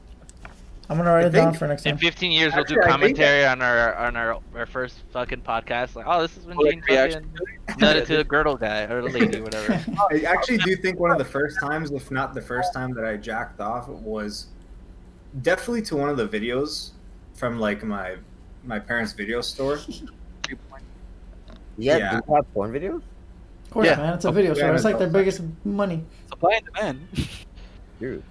I'm gonna write I it down for next In time. 15 years, we'll do Actually, I think commentary on our on our, our first fucking podcast. Like, oh, this is when Like Gene reaction fucking nutted to a girdle guy or a lady, whatever. I actually do think one of the first times, if not the first time that I jacked off, was definitely to one of the videos from like my my parents' video store. Yeah, Yeah. do you have porn videos? Of course, Yeah. man. It's a oh, video Yeah, store. It's like their it's biggest money. Supply and demand. Dude.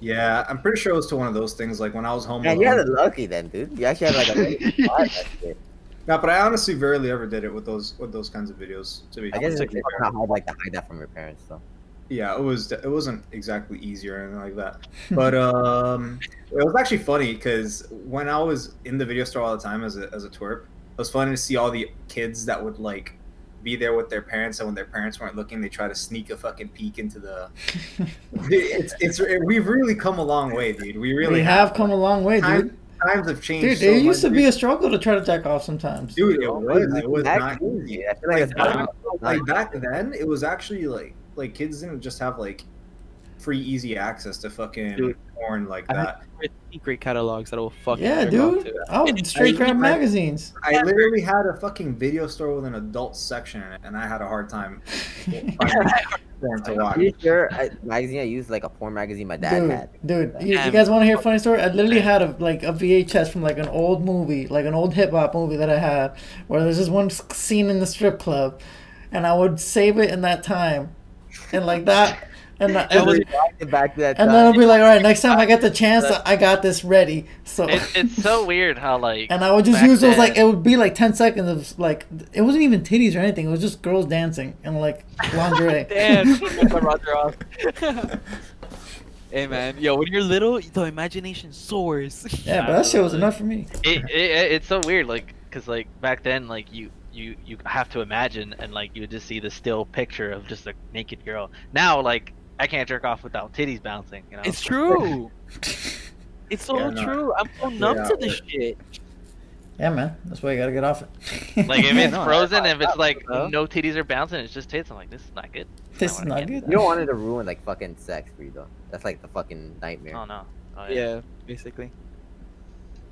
Yeah, I'm pretty sure it was to one of those things. Like when I was home. Man, you alone. had it lucky then, dude. You actually had like a really spot. No, but I honestly rarely ever did it with those with those kinds of videos. To be I guess it's completely it's not hard like to hide that from your parents, though. Yeah, it was. It wasn't exactly easy or anything like that. But um, it was actually funny because when I was in the video store all the time as a as a twerp, it was funny to see all the kids that would like be there with their parents, and when their parents weren't looking, they try to sneak a fucking peek into the. it's it's we've really come a long way, dude. We really we have come a long way, Time- dude. Times have changed. Dude, so it used to much. be a struggle to try to jack off sometimes. Dude, it was. It was not easy. easy. I feel like Like, not- like back then it was actually like like kids didn't just have like free easy access to fucking Dude. porn like I that Secret catalogs that will fucking. Yeah, dude. to. Oh, I would straight grab magazines. i literally had a fucking video store with an adult section in it and i had a hard time finding porn to watch sure I, magazine I used like a porn magazine my dad Dude, had. dude, you, you guys want to hear a funny story? I literally had a like a VHS from like an old movie, like an old hip hop movie that I had, where there's this one scene in the strip club, and I would save it in that time, and like that, and that, and, was back to that and then I'll be like, all right, next time I get the chance, I got this ready. So, It, it's so weird how like. and I would just back use those like it would be like ten seconds of like it wasn't even titties or anything. It was just girls dancing and like lingerie. Damn, Roger off. hey man, yo, when you're little, the imagination soars. Yeah, but that shit was enough for me. it, it, it's so weird like because like back then like you you you have to imagine and like you just see the still picture of just a naked girl now like i can't jerk off without titties bouncing you know It's true. It's so Yeah, no. true. I'm so numb Yeah. to this shit. Yeah, man, that's why you gotta get off it. like if it's no, frozen if it's like though. no titties are bouncing it's just tits i'm like this is not good This is not good. You don't want it to ruin like fucking sex for you though. That's like the fucking nightmare. oh no oh, Yeah, basically.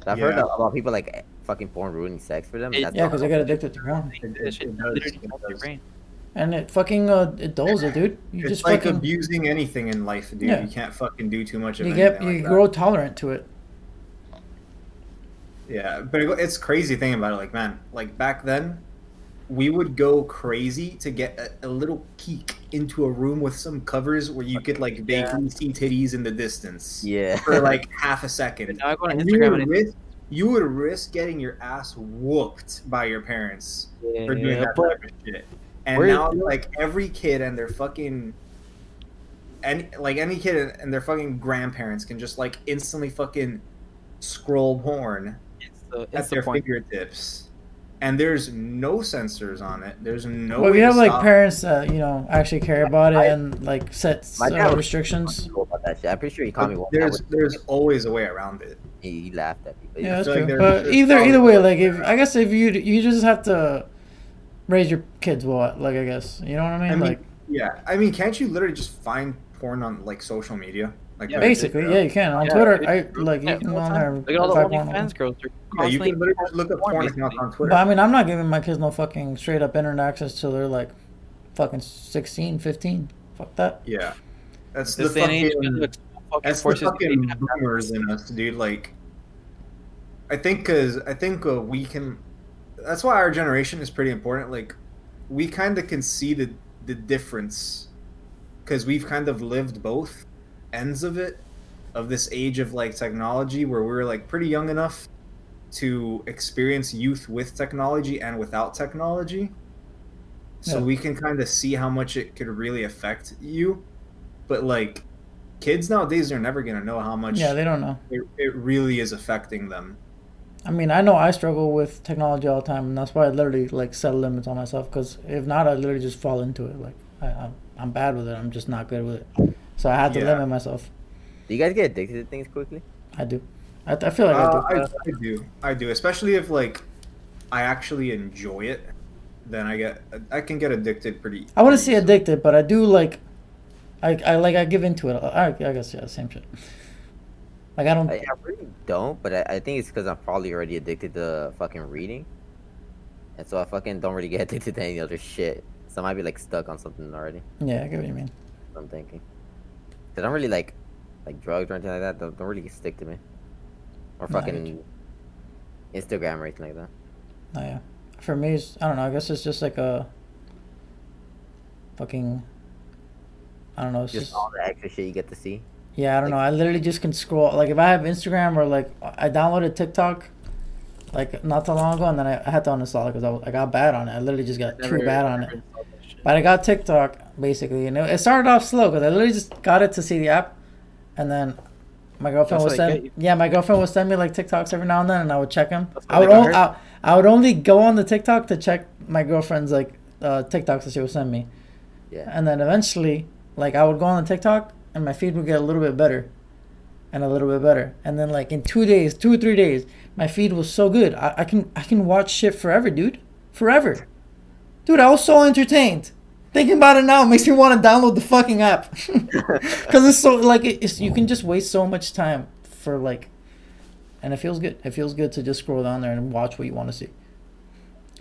I've heard Yeah. about people like fucking porn ruining sex for them. It- That's Yeah, because they get addicted to porn, It- This it- shit it does, literally it melts your does. brain. and it fucking uh, it dulls it, dude. You it's just like fucking abusing anything in life dude Yeah. you can't fucking do too much of you anything get like you that. grow tolerant to it. Yeah, but it- it's crazy thinking about it. Like, man, like back then, we would go crazy to get a, a little peek into a room with some covers where you could like vaguely see titties in the distance yeah. for like half a second. Now I go on Instagram and risk, you would risk getting your ass whooped by your parents for doing Yeah, that type of shit. And Where- now, like every kid and their fucking, any like any kid and their fucking grandparents can just like instantly fucking scroll porn it's the, at it's the their point. fingertips, and there's no sensors on it. There's no. Well, if you have like stop- parents that you know actually care about it I- and like set My uh, restrictions. About that shit. I'm pretty sure he called me. But one there's there's always a way around it. He, he laughed at me. But Yeah, that's feel like true. But either either way, like if I guess if you you just have to raise your kids well, like I guess you know what I mean. I mean, like yeah. I mean, can't you literally just find porn on like social media? Like Yeah, basically, yeah, you can on Yeah, Twitter. I like you can all go the on there. Look at all the find porn. OnlyFans girls. Yeah, you can literally just look up porn, porn accounts on Twitter. But I mean, I'm not giving my kids no fucking straight up internet access till they're like fucking 16, 15. Fuck that. Yeah, that's the This day age, fucking. Fucking forces fucking boomers in us, dude. Like, I think because I think uh, we can. That's why our generation is pretty important. Like, we kind of can see the the difference because we've kind of lived both ends of it, of this age of like technology where we're like pretty young enough to experience youth with technology and without technology. So Yeah. we can kind of see how much it could really affect you. But like kids nowadays are never gonna know how much Yeah, they don't know. it, it really is affecting them. I mean, I know I struggle with technology all the time, and that's why I literally like set limits on myself. Because if not, I literally just fall into it. Like I, I'm, I'm bad with it. I'm just not good with it. So I had to Yeah. limit myself. Do you guys get addicted to things quickly? I do. I, I feel like Uh, I do. I, I do, I do, especially if like I actually enjoy it. Then I get I can get addicted pretty. I wouldn't say addicted, but I do like. I, I like I give into it. I, I guess yeah, same shit. Like I don't. I, I really don't, but I, I think it's because I'm probably already addicted to fucking reading, and so I fucking don't really get addicted to any other shit. So I might be like stuck on something already. Yeah, I get what you mean. I'm thinking, cause I don't really like like drugs or anything like that. Don't, don't really stick to me, or fucking Instagram or anything like that. Oh yeah. For me, it's, I don't know. I guess it's just like a fucking. I don't know. It's Just just, all the extra shit you get to see. yeah. I don't know. I literally just can scroll. Like if I have Instagram or like I downloaded TikTok, like not too long ago, and then I, I had to uninstall it because I, I got bad on it. I literally just got Never- too bad on it. installed that shit. But I got TikTok basically, and it, it started off slow because I literally just got it to see the app, and then my girlfriend That's would send yeah my girlfriend would send me like TikToks every now and then, and I would check them. I would they only. I, I would only go on the TikTok to check my girlfriend's like uh, TikToks that she would send me, Yeah. and then eventually like I would go on the TikTok and my feed would get a little bit better, and a little bit better, and then like in two days, two or three days, my feed was so good. I, I can I can watch shit forever, dude, forever, dude. I was so entertained. Thinking about it now makes me want to download the fucking app because it's so like it- it's you can just waste so much time for like, and it feels good. It feels good to just scroll down there and watch what you want to see.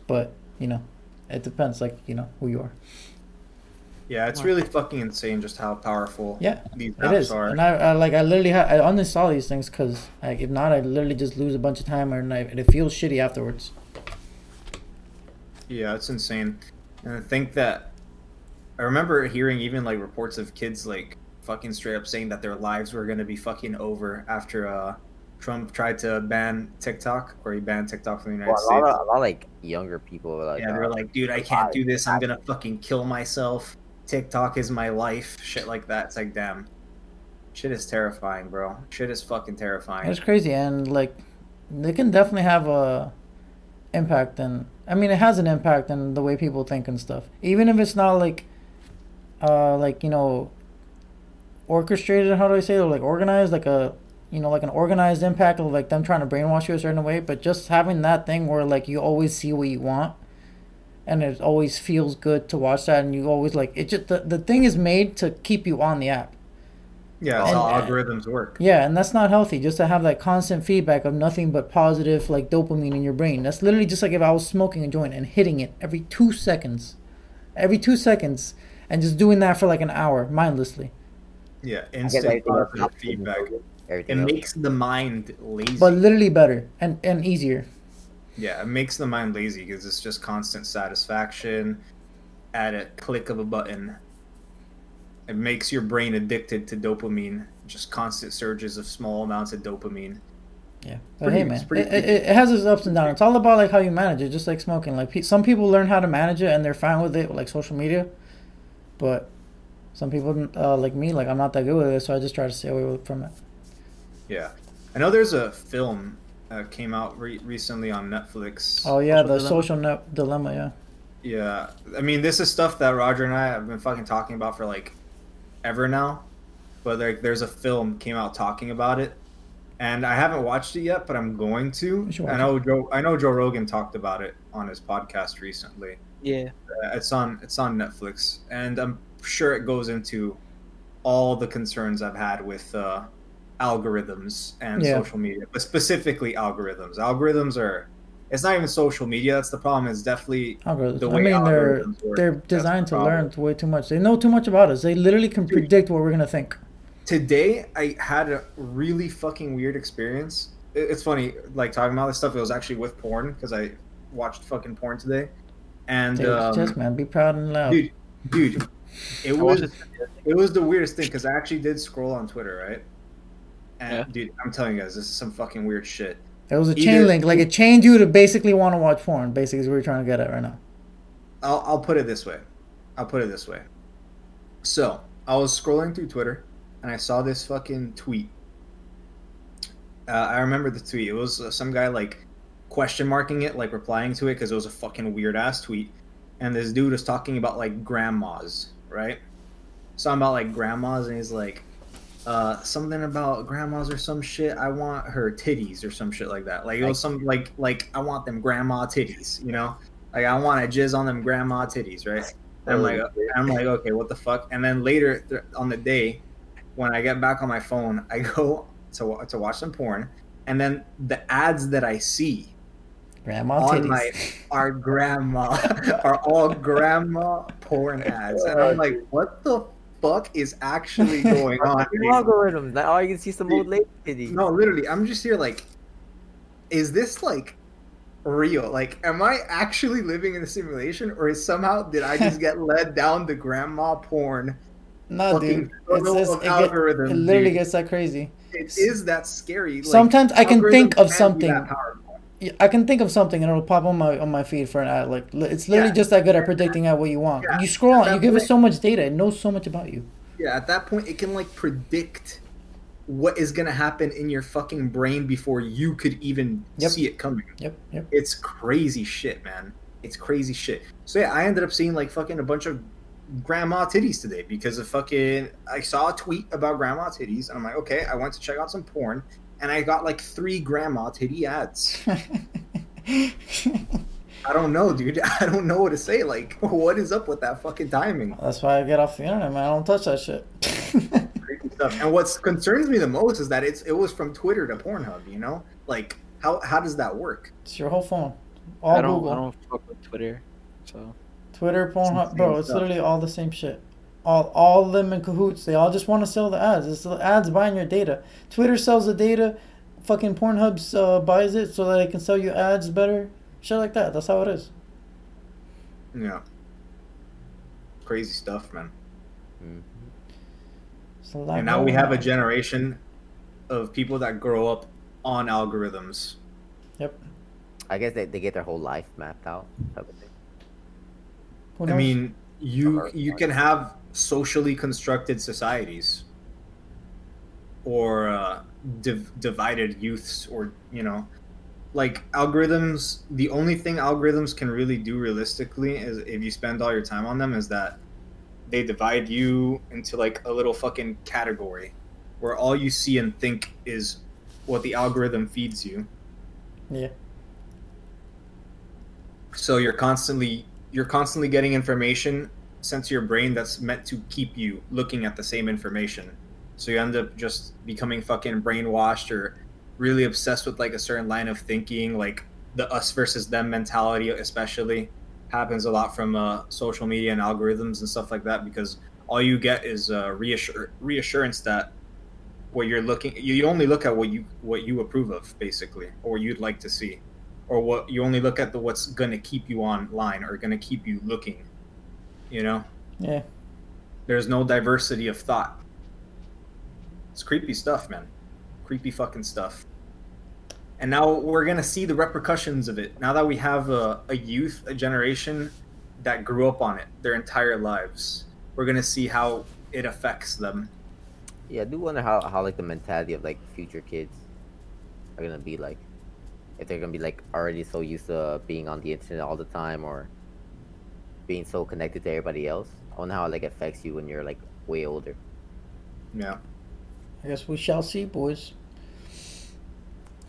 But you know, it depends, like you know who you are. Yeah, it's really fucking insane just how powerful Yeah, these It apps is, are. and I, I like I literally ha- I uninstall these things because like if not, I literally just lose a bunch of time and, I, and it feels shitty afterwards. Yeah, it's insane. And I think that I remember hearing even like reports of kids like fucking straight up saying that their lives were gonna be fucking over after uh Trump tried to ban TikTok or he banned TikTok from the United Well, a States. lot of, a lot of, like younger people were like, yeah, uh, they're like, dude, I can't do this. I'm gonna fucking kill myself. TikTok is my life. Shit like that. It's like, damn. Shit is terrifying, bro. Shit is fucking terrifying. It's crazy, and like they can definitely have a impact, and I mean it has an impact in the way people think and stuff. Even if it's not like, uh, like you know, orchestrated. How do I say it? Or like organized, like a you know, like an organized impact of like them trying to brainwash you a certain way. But just having that thing where like you always see what you want, and it always feels good to watch that, and you always like it. Just the the thing is made to keep you on the app. Yeah, that's And- how algorithms work. Yeah, and that's not healthy. Just to have that constant feedback of nothing but positive, like dopamine in your brain. That's literally just like if I was smoking a joint and hitting it every two seconds, every two seconds, and just doing that for like an hour mindlessly. Yeah, instant everything positive feedback. It makes the mind lazy. But literally better and and easier. Yeah, it makes the mind lazy because it's just constant satisfaction at a click of a button. It makes your brain addicted to dopamine, just constant surges of small amounts of dopamine. Yeah, but Pretty- hey, man, it, it, it has its ups and downs. It's all about like how you manage it, just like smoking. Like pe- some people learn how to manage it and they're fine with it, like social media. But some people, uh, like me, like I'm not that good with it, so I just try to stay away from it. Yeah, I know there's a film uh, came out re- recently on Netflix. Oh yeah, Social the social net dilemma. Yeah, Yeah, I mean, this is stuff that Roger and I have been fucking talking about for like ever now. But like, there's a film came out talking about it, and I haven't watched it yet, but I'm going to. You I watch know Joe. I know Joe Rogan talked about it on his podcast recently. Yeah. Uh, it's on. It's on Netflix, and I'm sure it goes into all the concerns I've had with uh, algorithms and Yeah. social media, but specifically algorithms. Algorithms are. It's not even social media. That's the problem. It's definitely algorithms. the I way mean, they're work. they're That's the designed to problem. learn way too much. They know too much about us. They literally can predict what we're gonna think. today I had a really fucking weird experience. It's funny, like talking about this stuff. It was actually with porn because I watched fucking porn today, and Dude, um, just man, be proud and loud. dude, dude, it was watched it. it was the weirdest thing because I actually did scroll on Twitter, right? And Yeah. dude, I'm telling you guys, this is some fucking weird shit. it was a either- chain link. Like it chained you to basically want to watch porn. Basically, is what we're trying to get at right now. I'll I'll put it this way. I'll put it this way. So I was scrolling through Twitter and I saw this fucking tweet. Uh, I remember the tweet. It was uh, some guy like question marking it, like replying to it because it was a fucking weird ass tweet. And this dude was talking about like grandmas, right? Something about like grandmas, and he's like, uh, something about grandmas or some shit. I want her titties or some shit like that. Like it was some like like I want them grandma titties, you know? Like I want to jizz on them grandma titties, right? And I'm like, I'm like, okay, what the fuck? And then later th- on the day, when I get back on my phone, I go to to watch some porn, and then the ads that I see Grandma on titties. my are grandma are all grandma porn ads, and I'm like, what the fuck is actually going on? Fucking here? algorithms. Now all you can see some old lady. No, literally, I'm just here like, is this like real? Like, am I actually living in a simulation, or is somehow did I just get led down the grandma porn? no, dude. It's tunnel just, of it, get, it literally dude. gets that crazy. It is that scary. Like, Sometimes I can think of can be something. That powerful. Yeah, I can think of something and it'll pop on my on my feed for an ad. Like it's literally Yeah. just that good at predicting at what you want. Yeah. You scroll on, you give it so much data, it knows so much about you. Yeah, at that point, it can like predict what is gonna happen in your fucking brain before you could even Yep. see it coming. Yep, yep. It's crazy shit, man. It's crazy shit. So yeah, I ended up seeing like fucking a bunch of grandma titties today because of fucking I saw a tweet about grandma titties and I'm like, okay, I went to check out some porn and I got like three grandma titty ads. I don't know, dude. I don't know what to say. Like, what is up with that fucking timing? That's why I get off the internet, man. I don't touch that shit. Stuff. And what concerns me the most is that it's it was from Twitter to Pornhub. You know, like how how does that work? it's your whole phone. All I don't. Google. I don't fuck with Twitter. So Twitter, Pornhub, bro. It's stuff. literally all the same shit. All, all of them in cahoots. They all just want to sell the ads. It's the ads buying your data. Twitter sells the data. Fucking Pornhub uh, buys it so that they can sell you ads better. Shit like that. That's how it is. Yeah. Crazy stuff, man. Mhm. It's a lot And now we going have a generation of people that grow up on algorithms. Yep. I guess they, they get their whole life mapped out. type of thing. Who I mean, you you can have socially constructed societies, or uh, div- divided youths, or you know, like algorithms. The only thing algorithms can really do realistically is if you spend all your time on them, is that they divide you into like a little fucking category, where all you see and think is what the algorithm feeds you. Yeah. so you're constantly you're constantly getting information sent to your brain that's meant to keep you looking at the same information. So you end up just becoming fucking brainwashed or really obsessed with like a certain line of thinking like the us versus them mentality especially happens a lot from uh, social media and algorithms and stuff like that because all you get is uh, reassur- reassurance that what you're looking you only look at what you what you approve of basically or you'd like to see or what you only look at the what's going to keep you online or going to keep you looking you know Yeah. there's no diversity of thought it's creepy stuff man creepy fucking stuff and now we're gonna see the repercussions of it. Now that we have a, a youth, a generation that grew up on it their entire lives, we're gonna see how it affects them. Yeah, I do wonder how, how like the mentality of like future kids are gonna be like. If they're gonna be like already so used to being on the internet all the time or being so connected to everybody else. I wonder how it like affects you when you're like way older. Yeah, I guess we shall see, boys.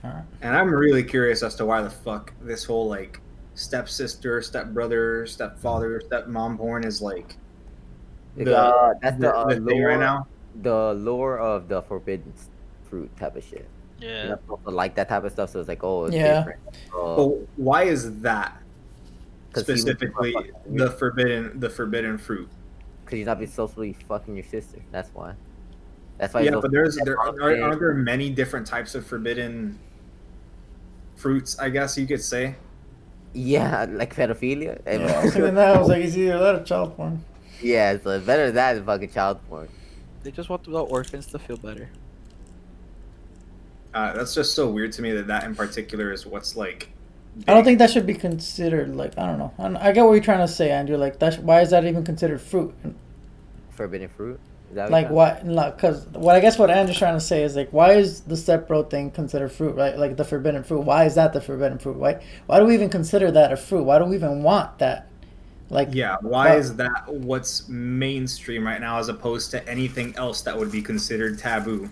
All right. and I'm really curious as to why the fuck this whole like stepsister, stepbrother, stepfather, stepmom porn is like the, Uh, that's the, the, uh, the thing lore, right now. The lore of the forbidden fruit type of shit. Yeah. not supposed like that type of stuff, so it's like, oh, it's Yeah. different. Uh, But why is that 'cause he was specifically fucking- the forbidden the forbidden fruit? Because you're not be socially fucking your sister. That's why. That's why. yeah, but there's there that's are, why- aren't there many different types of forbidden fruits? I guess you could say. Yeah, like pedophilia. Yeah, I was thinking that. I was like, it's either that or child porn. yeah, so it's better that than fucking child porn. They just want the orphans to feel better. Uh, that's just so weird to me that that in particular is what's like. I don't think that should be considered like I don't know. I, don't- I get what you're trying to say, Andrew. Like that's why is that even considered fruit? Forbidden fruit. Is that what Like you're why? Not because what I guess what Andrew's trying to say is like why is the stepbro thing considered fruit? Right? Like the forbidden fruit. Why is that the forbidden fruit? Why? Why do we even consider that a fruit? Why do we even want that? Like Yeah, why But- is that what's mainstream right now as opposed to anything else that would be considered taboo?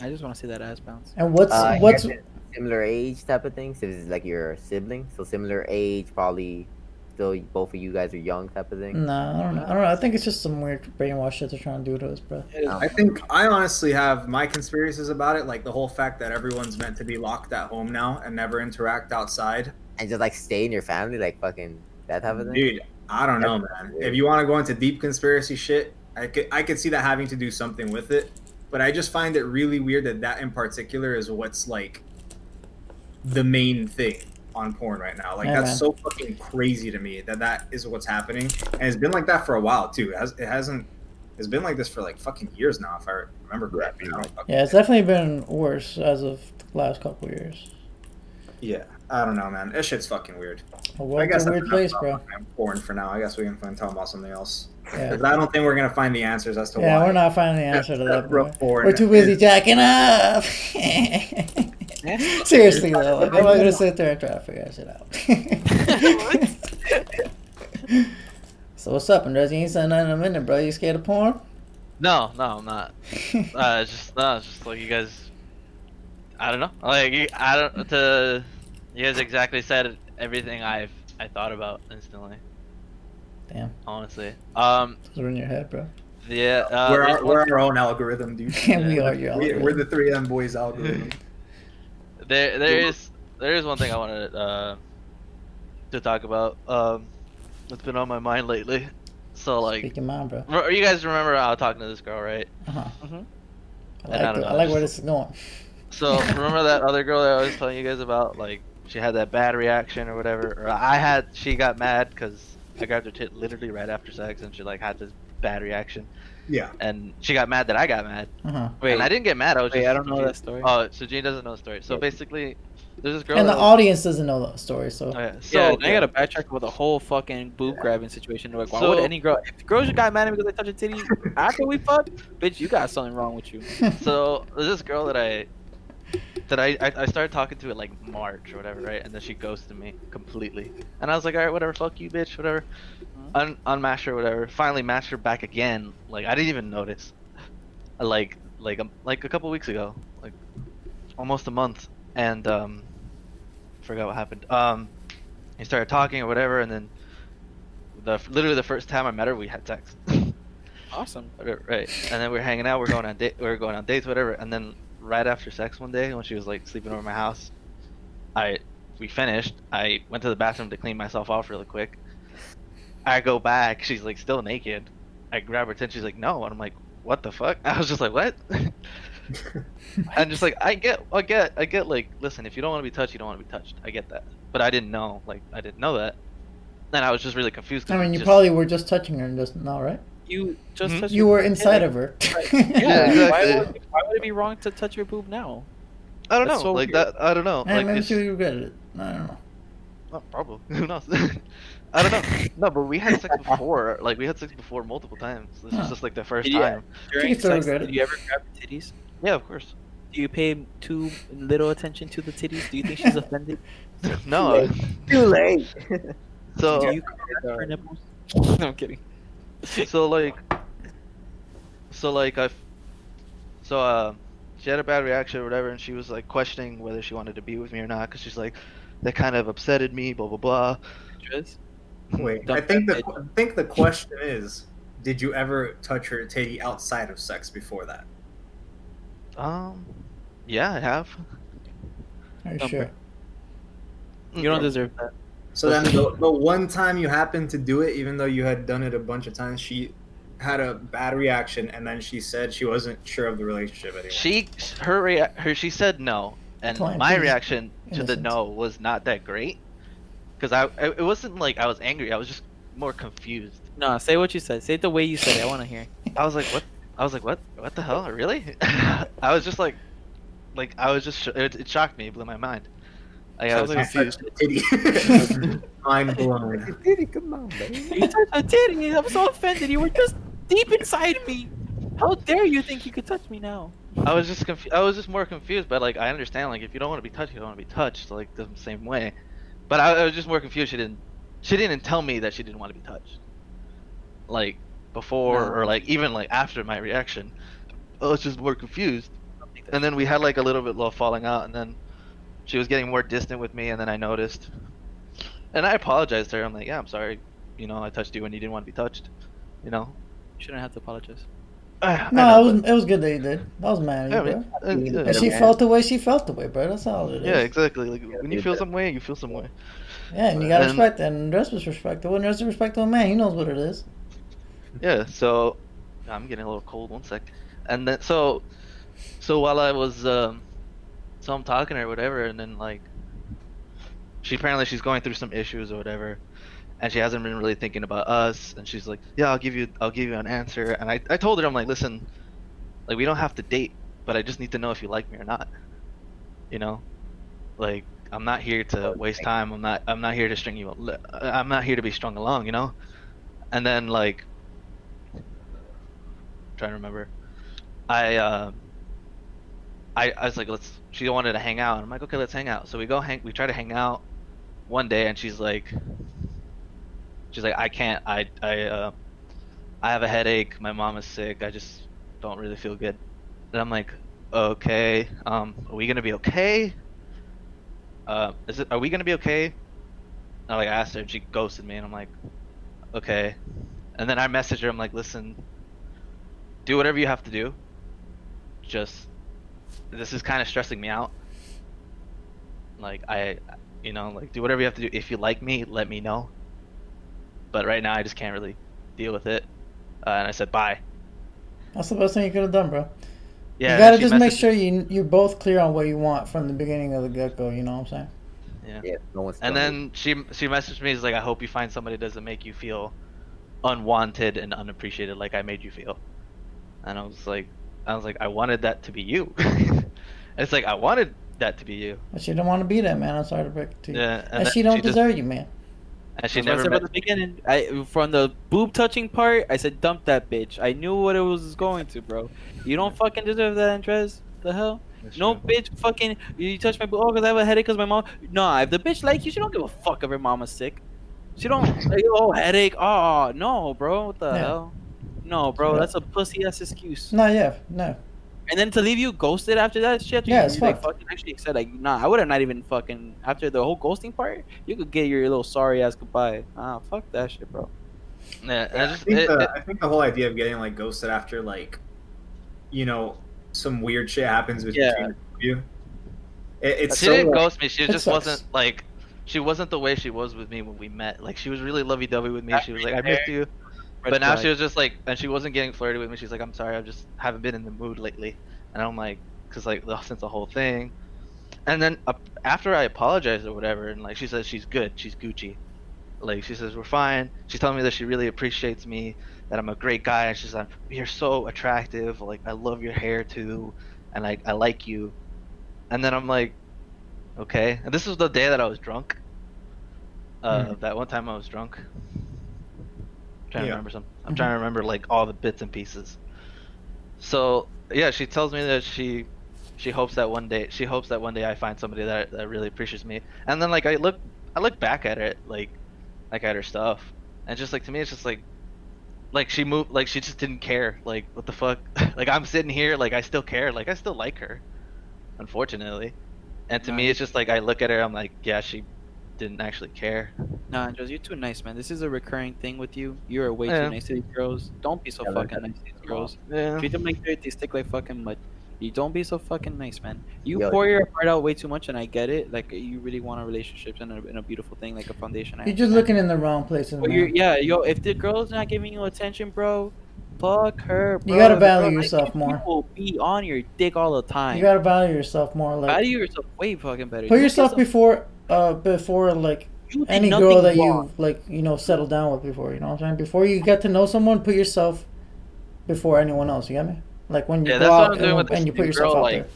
I just want to see that ass bounce. and what's Uh, what's yeah, similar age type of thing. So this is like your sibling. So similar age, probably. Still, both of you guys are young, type of thing. no, I don't know. I don't know. I think it's just some weird brainwash shit they're trying to do to us, bro. Oh. I think I honestly have my conspiracies about it, like the whole fact that everyone's meant to be locked at home now and never interact outside. And just like stay in your family, like fucking that type of thing. Dude, I don't know, man. If you want to go into deep conspiracy shit, I could I could see that having to do something with it, but I just find it really weird that that in particular is what's like the main thing on porn right now. Like Yeah, that's man. so fucking crazy to me that that is what's happening, and it's been like that for a while too. It, has, it hasn't. It's been like this for like fucking years now, if I remember correctly. I don't Yeah, it's definitely been worse as of the last couple years. Yeah, I don't know, man. This shit's fucking weird. But I what guess a weird place, about bro. fucking Porn for now. I guess we can find talk about something else. Yeah. 'Cause I don't think we're gonna find the answers as to Yeah, why. we're not finding the answer to that. Bro, Bro. porn We're too busy jacking up. Seriously though, like, I'm not gonna sit there and try to figure that shit out. so what's up, Andres? You ain't said nothing in a minute, bro. You scared of porn? No, no, I'm not. Uh, it's just no, it's just like you guys. I don't know. Like you, I don't. To you guys exactly said everything I've I thought about instantly. Damn, Honestly. Um. those are in your head, bro. Yeah. Uh, we're, there's our, one- we're our own algorithm, dude. we are your We, algorithm. we're the three M boys algorithm. There, there is, there is one thing I wanted uh, to talk about. Um, that's been on my mind lately. So like, Speak your mind, bro. re- you guys remember I was talking to this girl, right? Uh-huh. Mhm. I like, I the- know, I like where this is going. So remember that other girl that I was telling you guys about? Like, she had that bad reaction or whatever. Or I had, she got mad because I grabbed her tit literally right after sex, and she like had this bad reaction, Yeah. and she got mad that I got mad. Uh-huh. Wait, and I didn't get mad. I was wait, just. I don't know that story. Oh, so Gene doesn't know the story. So Yeah. basically, there's this girl. And the was- audience doesn't know the story, so Oh, yeah. So yeah, I gotta backtrack about the whole fucking boob grabbing situation. Like, why would So- any girl? If girls got mad at me because I touched a titty after we fucked, bitch, you got something wrong with you. so there's this girl that I that I, I I started talking to it like March or whatever, right? And then she ghosted me completely. And I was like, all right, whatever, fuck you, bitch, whatever. Un unmatched her, whatever. Finally matched her back again. Like I didn't even notice. Like like um, like a couple weeks ago, like almost a month, and um, forgot what happened. Um, he started talking or whatever, and then the literally the first time I met her, we had sex. Awesome. Whatever, right. And then we are hanging out. We're going on date. We are going on dates, whatever. And then right after sex one day, when she was like sleeping over my house, I we finished. I went to the bathroom to clean myself off really quick. I go back. She's like still naked. I grab her tit. She's like, no. And I'm like, what the fuck? I was just like, what? and just like I get, I get, I get. Like, listen, if you don't want to be touched, you don't want to be touched. I get that. But I didn't know. Like, I didn't know that. And I was just really confused. I mean, you just- probably were just touching her and just no, right? You just Mhm. You were titty. inside of her. Yeah, Yeah, exactly. Why, would, why would it be wrong to touch your boob now? I don't know. So like weird. that. I don't know. Hey, like maybe it's, she regretted it. I don't know. oh, probably. Who knows? I don't know. No, but we had sex before. Like we had sex before multiple times. This Huh. was just like the first Did you- time. During sex, regret it. did you ever grab her titties? Yeah, of course. Do you pay too little attention to the titties? Do you think she's offended? no. Too late. So Do you grab her nipples? no, I'm kidding. so like so like i so uh she had a bad reaction or whatever and she was like questioning whether she wanted to be with me or not because she's like that kind of upsetted me blah blah blah Trez? Wait, I think the I think the question is, did you ever touch her titty outside of sex before that? um yeah i have Are you Dump sure? her. You don't deserve that. So then the, the one time you happened to do it, even though you had done it a bunch of times, she had a bad reaction, and then she said she wasn't sure of the relationship anymore. she her rea- her she said no and Client my is reaction to the innocent. no was not that great because I, I it wasn't like i was angry i was just more confused No, say what you said. Say it the way you said it. I want to hear. I was like, what? I was like, what? What the hell? Really? I was just like, like I was just, sh- it, it shocked me, it blew my mind. Like, I Sounds was like a confused. Titty. Mind blown. Titty, come on, man. You touched my titties. I'm so offended. You were just deep inside me. How dare you think you could touch me now? I was just confused. I was just more confused, but like I understand, like if you don't want to be touched, you don't want to be touched, like the same way. But I, I was just more confused. She didn't, she didn't tell me that she didn't want to be touched. Like before, No. or like even like after my reaction, I was just more confused. and then we had like a little bit of falling out and then she was getting more distant with me and then i noticed and i apologized to her i'm like yeah i'm sorry you know i touched you when you didn't want to be touched you know You shouldn't have to apologize. I, I No, know, it was but- it was good that you did. I was mad at you, yeah, bro. man, uh, yeah. And she man. felt the way she felt the way, bro. That's all it is. yeah exactly like Yeah, when you feel better. some way you feel some way Yeah, and you gotta And- respect that. Andres was respectful. Andres is respectful man. He knows what it is. yeah so i'm getting a little cold one sec and then so so while i was um i'm talking or whatever and then like she apparently she's going through some issues or whatever and she hasn't been really thinking about us and she's like yeah i'll give you i'll give you an answer and i, I told her i'm like listen like we don't have to date but i just need to know if you like me or not you know? Like i'm not here to waste time i'm not i'm not here to string you al- i'm not here to be strung along you know? And then like trying to remember i uh I, I was like let's she wanted to hang out. And i'm like okay let's hang out. So we go hang we try to hang out one day and she's like she's like i can't i i uh i have a headache. My mom is sick. I just don't really feel good. And i'm like okay um are we gonna be okay? Uh is it are we gonna be okay? And i like asked her and she ghosted me and i'm like okay. And then i messaged her. I'm like listen do whatever you have to do. Just this is kind of stressing me out like i you know like do whatever you have to do if you like me let me know but right now i just can't really deal with it uh, and i said bye That's the best thing you could have done, bro. yeah you gotta she just make sure you you're both clear on what you want from the beginning of the get go. You know what I'm saying? yeah Yeah, no one's. and telling then she she messaged me is like i hope you find somebody that doesn't make you feel unwanted and unappreciated like i made you feel and i was like i was like i wanted that to be you it's like i wanted that to be you But she didn't want to be that man. I'm sorry to break it to you. yeah and that- she don't just- deserve you, man. and she That's what I never said met, the beginning. I from the boob touching part, I said dump that bitch. I knew what it was going to, bro. You don't fucking deserve that, Andres. The hell? That's No true. bitch fucking you touch my boob oh cause I have a headache cause my mom Nah, if the bitch like you, she don't give a fuck if her mama's sick. She don't like oh headache. Oh no, bro. What the Yeah. hell? No, bro, Yeah. that's a pussy ass excuse. No, yeah, no. And then to leave you ghosted after that shit, Yeah, you, it's you, like fucked. fucking actually said like nah, I would have not even fucking after the whole ghosting part, you could get your little sorry ass goodbye. Ah, fuck that shit, bro. yeah, and Yeah, I I, think it- the, it- I think the whole idea of getting like ghosted after like, you know, some weird shit happens between Yeah. the two of you. It, it's she so didn't like, ghost me. She just sucks. wasn't like she wasn't the way she was with me when we met. Like she was really lovey dovey with me. She was like, "I missed you," Red but now flag. she was just like, and she wasn't getting flirty with me. She's like, "I'm sorry, I just haven't been in the mood lately," and I'm like, "Cause like the, since the whole thing," and then uh, after I apologized or whatever, and like she says she's good, she's Gucci. Like she says we're fine. She's telling me that she really appreciates me, that I'm a great guy, and she's like, "You're so attractive. Like I love your hair too, and like I like you." and then I'm like, okay. And this was the day that I was drunk. Uh, Mhm. that one time I was drunk. Trying to remember some. I'm mm-hmm. trying to remember like all the bits and pieces. So yeah, she tells me that she she hopes that one day she hopes that one day I find somebody that that really appreciates me. And then like I look I look back at it like like at her stuff, and just like to me it's just like like she moved like she just didn't care like what the fuck like I'm sitting here like I still care like I still like her, unfortunately. And to me it's just like I look at her I'm like yeah she didn't actually care. Nah, Andres, you're too nice, man. This is a recurring thing with you. You're way Yeah. too nice to these girls. Don't be so Yeah, fucking nice to these girls. Yeah. Treat them like they they stick like fucking mud. You don't be so fucking nice, man. You Yo, pour your heart out way too much, and I get it. Like you really want a relationship and a, and a beautiful thing, like a foundation. You're just looking in the wrong places, But you're, man. yeah, yo, if the girl's not giving you attention, bro, fuck her. Bro. You gotta value girl like yourself you more. Will be on your dick all the time. You gotta value yourself more. Like value yourself way fucking better. put You yourself get some- before, uh, before like any girl that wrong. you like, you know, settle down with before. You know what I'm saying? Before you get to know someone, put yourself before anyone else. You get me? Like when you Yeah, go that's what out I'm doing and, with this and you put yourself girl, out like, there.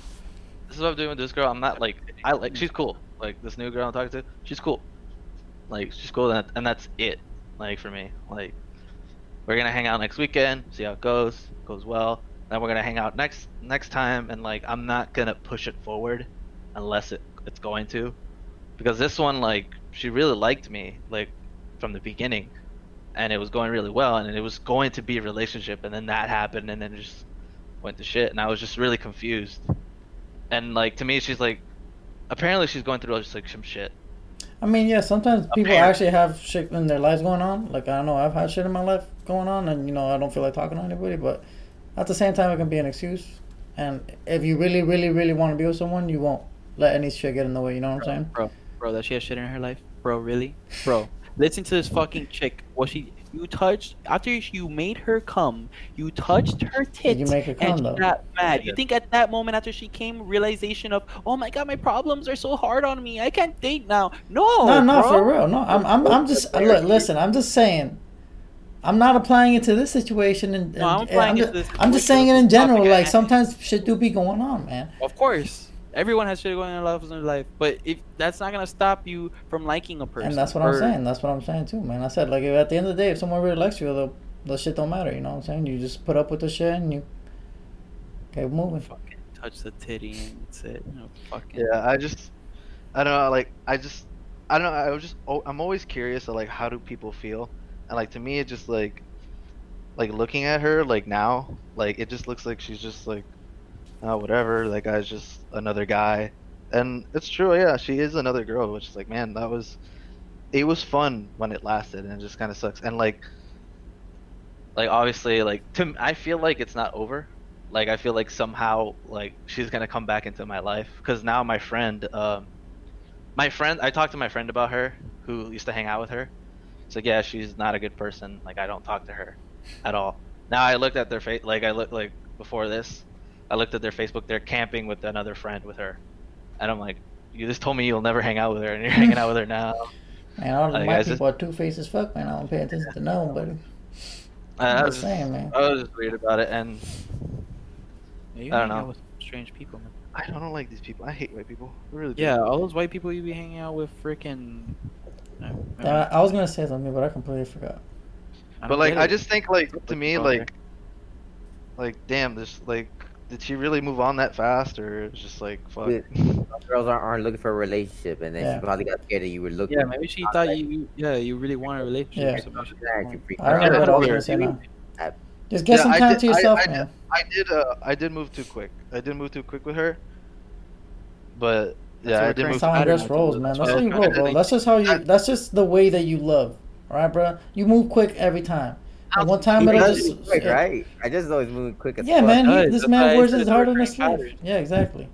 This is what I'm doing with this girl. I'm not like I like she's cool. Like this new girl I'm talking to, she's cool. Like she's cool, and, and that's it. Like for me, like we're gonna hang out next weekend, see how it goes. Goes well. Then we're gonna hang out next next time, and like I'm not gonna push it forward unless it it's going to, because this one like she really liked me like from the beginning, and it was going really well, and it was going to be a relationship, and then that happened, and then it just went to shit, and I was just really confused. And like to me, she's like, apparently she's going through just like some shit. I mean, yeah, sometimes people Apparent. actually have shit in their lives going on. Like, I don't know, I've had shit in my life going on, and, you know, I don't feel like talking to anybody, but at the same time, it can be an excuse. And if you really, really, really want to be with someone, you won't let any shit get in the way, you know what I'm saying? bro, bro, that she has shit in her life, bro. Really, bro. Listen to this fucking chick. What she you touched after you made her come, you touched her tits, you make her come, and she though? got mad. You think at that moment after she came, realization of, oh my god, my problems are so hard on me. I can't date now. No, no, no, bro. for real. No, I'm, I'm, I'm just, look, listen, I'm just saying. I'm not applying it to this situation, and, No, I'm and- applying I'm, it just, to this I'm just saying it in general. Like sometimes shit do be going on, man. Of course, everyone has shit going on in life in their life, but if that's not gonna stop you from liking a person, And that's what I'm saying. That's what I'm saying too, man. I said like if at the end of the day, if someone really likes you, the the shit don't matter. You know what I'm saying? You just put up with the shit and you keep moving. Fucking touch the titty and that's it. You know, fucking. Yeah, I just, I don't know, like I just, I don't know. I was just, oh, I'm always curious of like how do people feel, and like to me, it just like, like looking at her like now, like it just looks like she's just like, oh whatever, that guy's just another guy, and it's true, yeah, she is another girl, which is like, man, that was, it was fun when it lasted, and it just kind of sucks, and like, like obviously, like to, I feel like it's not over, like I feel like somehow like she's gonna come back into my life because now my friend, um, my friend, I talked to my friend about her who used to hang out with her. It's like yeah, she's not a good person. Like I don't talk to her at all. Now I looked at their face, like I looked like before this, I looked at their Facebook. They're camping with another friend with her, and I'm like, you just told me you'll never hang out with her, and you're hanging out with her now. Man, all Like, my I just- people are two faced as fuck, man. I don't pay attention to no one, buddy. I I'm was just saying, man. I was just weird about it, and Yeah, you I don't hang out know. with strange people, man. I don't like these people. I hate white people. I really do. Yeah, all those white people you be hanging out with, freaking. I, Uh, I was gonna say something, but I completely forgot. I But like I just think like to me like like damn this like did she really move on that fast or it's just like fuck Yeah. Girls aren't, aren't looking for a relationship, and then Yeah. she probably got scared that you were looking. Yeah, maybe she thought you, you, yeah, you really want a relationship. Yeah. So maybe she Yeah, just you wanted- freak I what I was gonna say now. Uh, Just get Yeah, some time did- to yourself, I man. I did uh I did move too quick I did move too quick with her but yeah what I did Chris move That's how pattern Andres rolls, man. That's That's how you roll, bro. That's just how you. That's just the way that you love, alright, bro. You move quick every time. And one time He it'll just. move quick, right? I just always moving quick as Yeah, fuck. man. He, does. this That's man why wears it's his a heart on his sleeve. Yeah, exactly.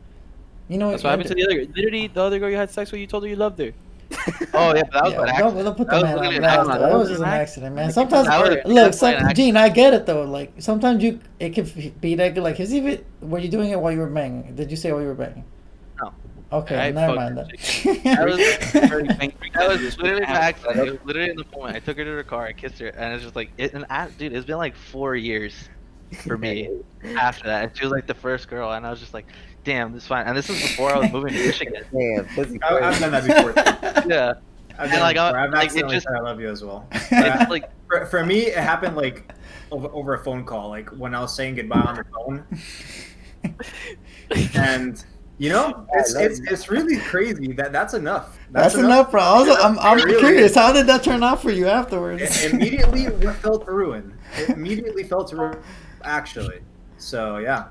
You know That's what? what happened to the other girl. Literally, the other girl you had sex with, you told her you loved her. oh yeah but that was Yeah, an don't, accident don't put That the was man on blast. accident. That was just an an accident, man. Sometimes, was look, definitely some, Gene, I get it though. Like sometimes you, it can be that good. Like, is even were you doing it while you were banging? Did you say while you were banging? No. Okay, I never mind her then. That was Very bang- That was literally with an accident. It was literally in the moment. I took her to the car, I kissed her, and it's just like, it, and a- dude, it's been like four years for me after that. And she was like the first girl, and I was just like, damn, this is fine. And this is before I was moving to Michigan. Damn, I, I've done that before. Too. Yeah, I've And, done like, it I- before. I've like, accidentally just- said I love you as well. it's like uh, for, for me, it happened like over, over a phone call, like when I was saying goodbye on the phone, and you know, it's it's, you. it's really crazy that that's enough. That's enough, bro. Also, I'm, I'm really curious. is. How did that turn out for you afterwards? It immediately it fell to ruin. It immediately felt to ruin, actually. So yeah,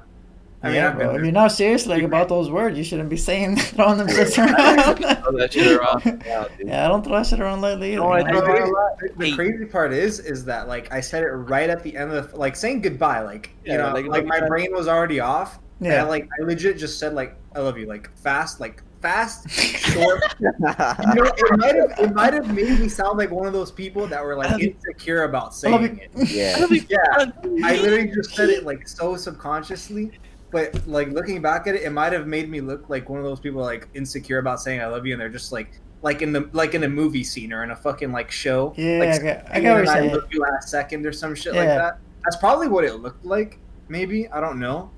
I mean, yeah, I've bro. been If there. you're not serious like about those words, you shouldn't be saying throwing them shits Throw around. that shit around. Yeah, yeah, I don't throw shit around lightly either. No, I man. And don't. the, the crazy part is, is that like I said it right at the end of the, like saying goodbye, like you know, like, like, look, my brain was already off. Yeah. Yeah. And I, like I legit just said like I love you, like fast, like fast, short. you know, it might have it might have made me sound like one of those people that were like um, insecure about saying it. yeah. Yeah, uh, I literally just said it like so subconsciously. But like looking back at it, it might have made me look like one of those people like insecure about saying I love you, and they're just like like in the like in a movie scene or in a fucking like show. Yeah, like, I get- I saying get what you're I saying. love you last second or some shit like that. That's probably what it looked like. Maybe I don't know.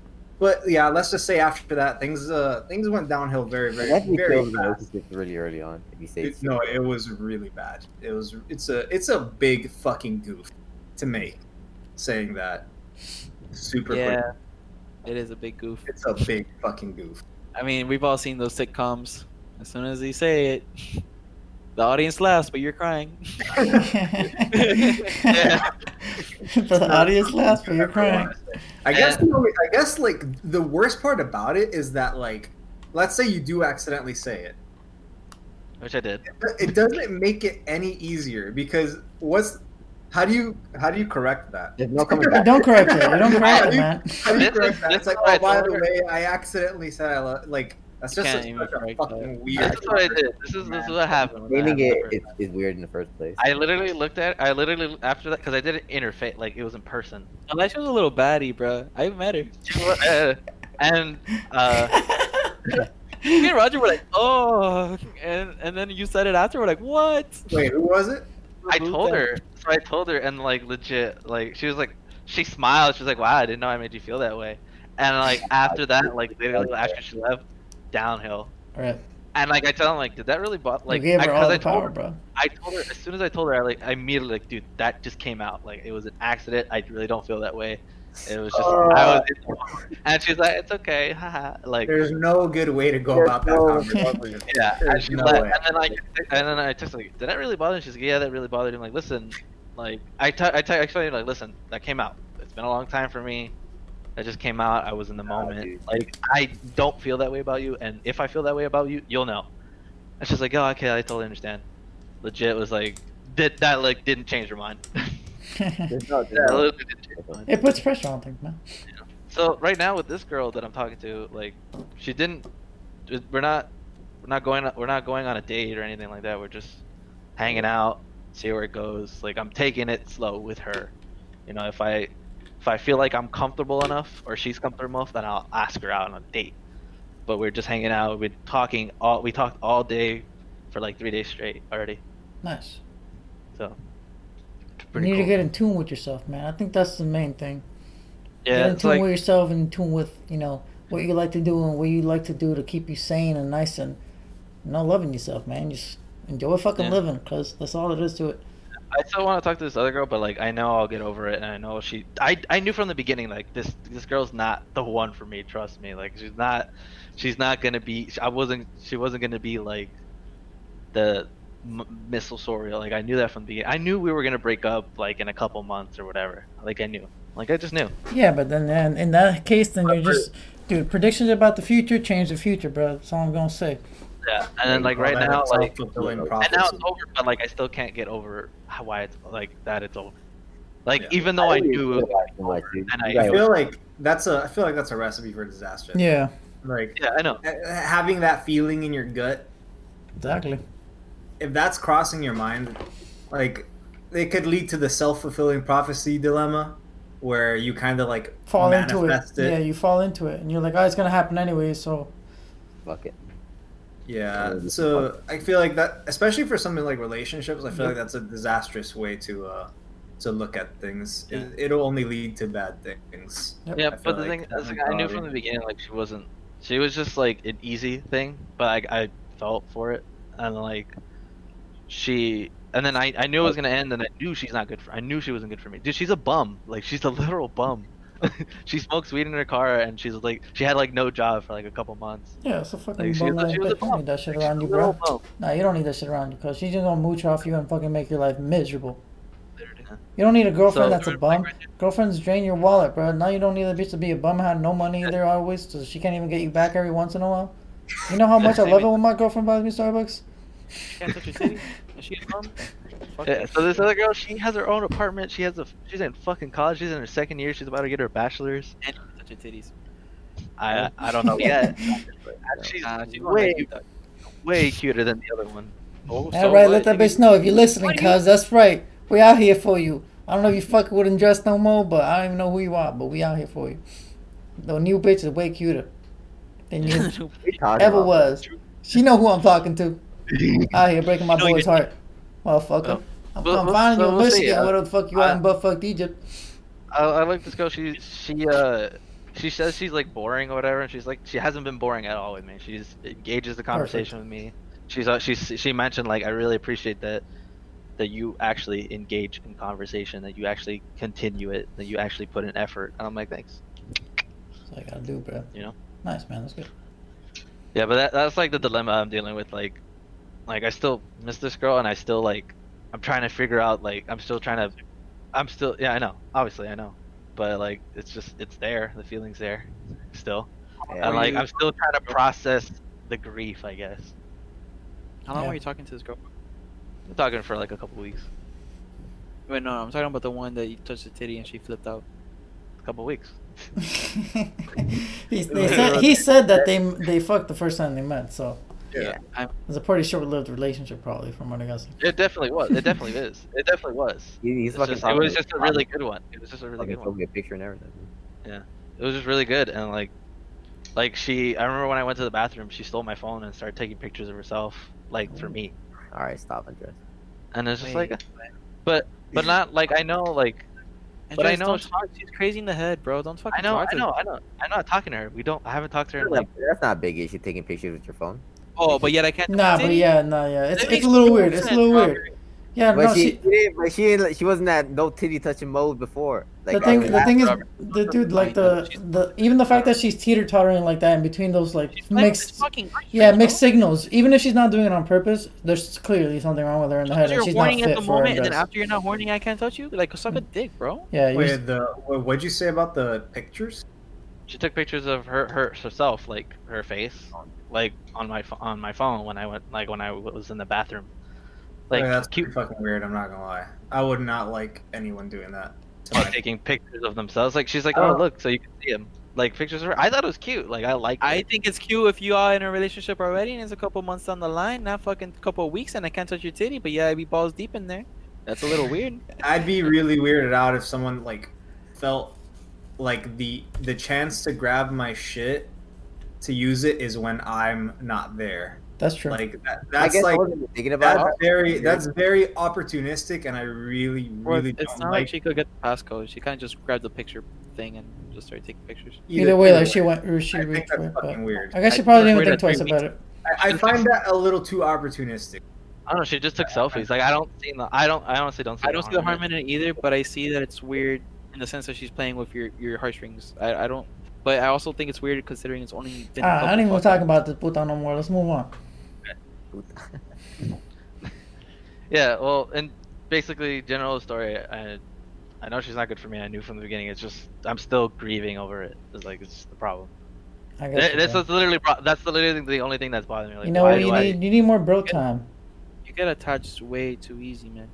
But yeah, let's just say after that, things uh things went downhill very very That very kills fast. really early on. If you say It- no, it was really bad. It was it's a it's a big fucking goof to make saying that super quick. Yeah, it is a big goof. It's a big fucking goof. I mean, we've all seen those sitcoms. As soon as you say it, the audience laughs, but you're crying. the audience laughs, but you're crying. I guess the only, I guess like the worst part about it is that like let's say you do accidentally say it. which I did. It doesn't make it any easier because what's how do you how do you correct that? There's no coming back. Don't correct it. You don't correct it, man. How do you correct that? It's like, is what I oh, by the way, I accidentally said I love. Like that's You just can't such even a correct fucking that. weird. This is what I did. This is this is what happened. when that Naming it is, is weird in the first place. I literally looked at. I literally after that because I did it interface like it was in person. Unless she was a little baddie, bro. I met her. Uh, and uh, Me and Roger were like, oh, and and then you said it after. We're like, what? Wait, who was it? I told her. So I told her, and like legit, like she was like, she smiled. She was like, "Wow, I didn't know I made you feel that way." And like after that, like literally after she left, downhill. Right. And like I tell him, like, did that really bother? Like, you gave I, her 'cause all I the told power, her, bro. I told her as soon as I told her, I like, I immediately like, dude, that just came out. Like, it was an accident. I really don't feel that way. It was just, I was, uh. and she's like, it's okay, haha. Like, There's no good way to go about that no- conversation. yeah. And There's no left, way. and then like, and then I just like, did that really bother? you? She's like, yeah, that really bothered him. Like, listen, like, I t- I t- I explained to her, like, listen, that came out. It's been a long time for me. That just came out. I was in the moment. dude. like, I don't feel that way about you, and if I feel that way about you, you'll know. And she's like, oh, okay, I totally understand. Legit was like, that that like didn't change her mind. No, no- didn't change her mind. it puts pressure on things, man. So right now with this girl that I'm talking to, like, she didn't. We're not. We're not going. We're not going on a date or anything like that. We're just hanging out, see where it goes. Like I'm taking it slow with her. You know, if I if I feel like I'm comfortable enough or she's comfortable enough, then I'll ask her out on a date. But we're just hanging out. We're talking all. We talked all day for like three days straight already. Nice. So. You need to get in tune with yourself, man. I think that's the main thing. Yeah, get in tune like with yourself and in tune with you know what you like to do and what you like to do to keep you sane and nice and you know loving yourself, man. Just enjoy fucking Yeah. living, cause that's all it is to it. I still want to talk to this other girl, but like I know I'll get over it, and I know she. I I knew from the beginning like this this girl's not the one for me. Trust me, like she's not. She's not gonna be. I wasn't. She wasn't gonna be like the m- missile Soria. Like I knew that from the beginning. I knew we were gonna break up like in a couple months or whatever. Like I knew. Like I just knew. Yeah, but then then in that case, then you're just dude. Predictions about the future change the future, bro. That's all I'm gonna say. Yeah. And then like right All that now, like self-fulfilling and now it's over, but like I still can't get over how why it's like that. It's all. Like Yeah. even though I, really knew. feel like so. And I I feel like that's a I feel like that's a recipe for disaster. Yeah, Like Yeah, I know. having that feeling in your gut, exactly. if that's crossing your mind, like it could lead to the self fulfilling prophecy dilemma, where you kind of like Fall into it. it. Yeah, you fall into it, and you're like, oh, it's gonna happen anyway. So Fuck it. Yeah, Yeah, so I feel like that, especially for something like relationships, I feel like that's a disastrous way to uh to look at things. It, it'll only lead to bad things. Yeah, I feel but the like thing, as the a thing I knew from the beginning, like she wasn't, She was just like an easy thing, but I I felt for it, and like she. And then I, I knew it was gonna end, and I knew she's not good for. I knew she wasn't good for me. Dude, she's a bum. Like she's a literal bum. she smokes weed in her car, and she's like, she had like no job for like a couple months. Yeah, it's a fucking Like, she bum ass she was a bitch. You don't need that shit around you, bro. Nah, you don't need that shit around you because she's just gonna mooch off you and fucking make your life miserable. You don't need a girlfriend So- that's a bum. Girlfriends drain your wallet, bro. Now you don't need a bitch to be a bum, had no money there always, so she can't even get you back every once in a while. You know how much I love it when my girlfriend buys me Starbucks? Can't touch your titty. And she a bum. Fuck Yeah, so this other girl, she has her own apartment. She has a, she's in fucking college. She's in her second year. She's about to get her bachelor's. And you touch your titties. I I don't know yet. she's Nah, she way let you touch. way cuter than the other one. Oh, All so right, what? let that bitch know if you're listening, cuz that's right. We out here for you. I don't know if you fucking wouldn't dress no more, but I don't even know who you are, but we out here for you. The new bitch is way cuter than you What you talking ever was. She know who I'm talking to. Out here breaking my boy's heart. Motherfucker. Well, I'm, well, I'm well, finding so you in we'll see, Michigan. uh, Where the fuck you I- in butt fucked Egypt? I, I like this girl. She she uh she says she's like boring or whatever, and she's like she hasn't been boring at all with me. She's engages the conversation with me. She's uh, she's she mentioned like I really appreciate that that you actually engage in conversation, that you actually continue it, that you actually put in effort. And I'm like thanks. That's what I gotta do, bro. You know? Nice, man. That's good. Yeah, but that, that's like the dilemma I'm dealing with. Like, like I still miss this girl, and I still like, I'm trying to figure out. Like, I'm still trying to, I'm still. Yeah, I know. Obviously, I know. But like, it's just, it's there. The feeling's there, still. Yeah, and like, you- I'm still trying to process the grief. I guess. How long Yeah. were you talking to this girl? I'm talking for like a couple weeks. Wait, no, I'm talking about the one that you touched the titty and she flipped out. A couple weeks. he, they said, he said that they they fucked the first time they met, so Yeah. I'm, it's a pretty short-lived relationship, probably, from what I guess. It definitely was. It definitely is. It definitely was. He's It's fucking just- it was just a really good one. It was just a really good one. me a picture and everything. Yeah, it was just really good, and like, like she. I remember when I went to the bathroom, she stole my phone and started taking pictures of herself, like for mm. me. All right, stop, Andres. And it's just Wait, like, but but not like I know like But I know don't she- talk. She's crazy in the head, bro. Don't fucking I know talk I know her. I know I'm not talking to her. We don't. I haven't talked to her in like. That's not a big issue. Taking pictures with your phone. Oh, but yet I can't. Nah, but yeah, nah, yeah. It's, it's a little weird. It's a little weird. Yeah, But no, she, she. she didn't, but she didn't, she wasn't at no titty touching mode before. Like the thing, the thing is, Robert. the dude, like the, the, even the fact that she's teeter tottering like that in between those like She's mixed, fucking yeah, bro. mixed signals. Even if she's not doing it on purpose, there's clearly something wrong with her in the head, and you're she's not horny at fit the for moment, it. and then after you're not horny, I can't touch you. Like, suck a mm. dick, bro. Yeah, you Wait, the what'd you say about the pictures? She took pictures of her, her herself, like her face, oh, like on my on my phone when I went like when I was in the bathroom. Oh, like Like, that's cute fucking weird. I'm not gonna lie. I would not like anyone doing that. to like taking pictures of themselves. Like she's like, Oh. oh look, so you can see him. Like pictures of her. I thought it was cute. Like I like. I think it's cute if you are in a relationship already and it's a couple months down the line, not fucking couple weeks, and I can't touch your titty, but yeah, I be balls deep in there. That's a little weird. I'd be really weirded out if someone like felt like the the chance to grab my shit to use it is when I'm not there. that's true. Like that, I that's guess I like wasn't thinking about that's very that's very opportunistic, and I really Or really it's don't not like like she could get the passcode. She kind of just grabbed the picture thing and just started taking pictures. either way, like she went, or she I reached for that's it. But fucking weird. I guess she I probably didn't think three twice about it. I, I find that a little too opportunistic. I don't know. She just took selfies. Like I don't see the. I don't. I honestly don't see. I don't see the harm in it. in it either, but I see that it's weird in the sense that she's playing with your your heartstrings. I, I don't, but I also think it's weird considering it's only. Been a Ah, I don't even fucking- talk about this puta no more. Let's move on. Yeah. Well, and basically, general story. I, I know she's not good for me. I knew from the beginning. It's just I'm still grieving over it. It's like it's the problem. I guess. Th- This is literally pro- that's literally the only thing that's bothering me. Like, you know why what you do I- need? You need more bro time. You get attached way too easy, man.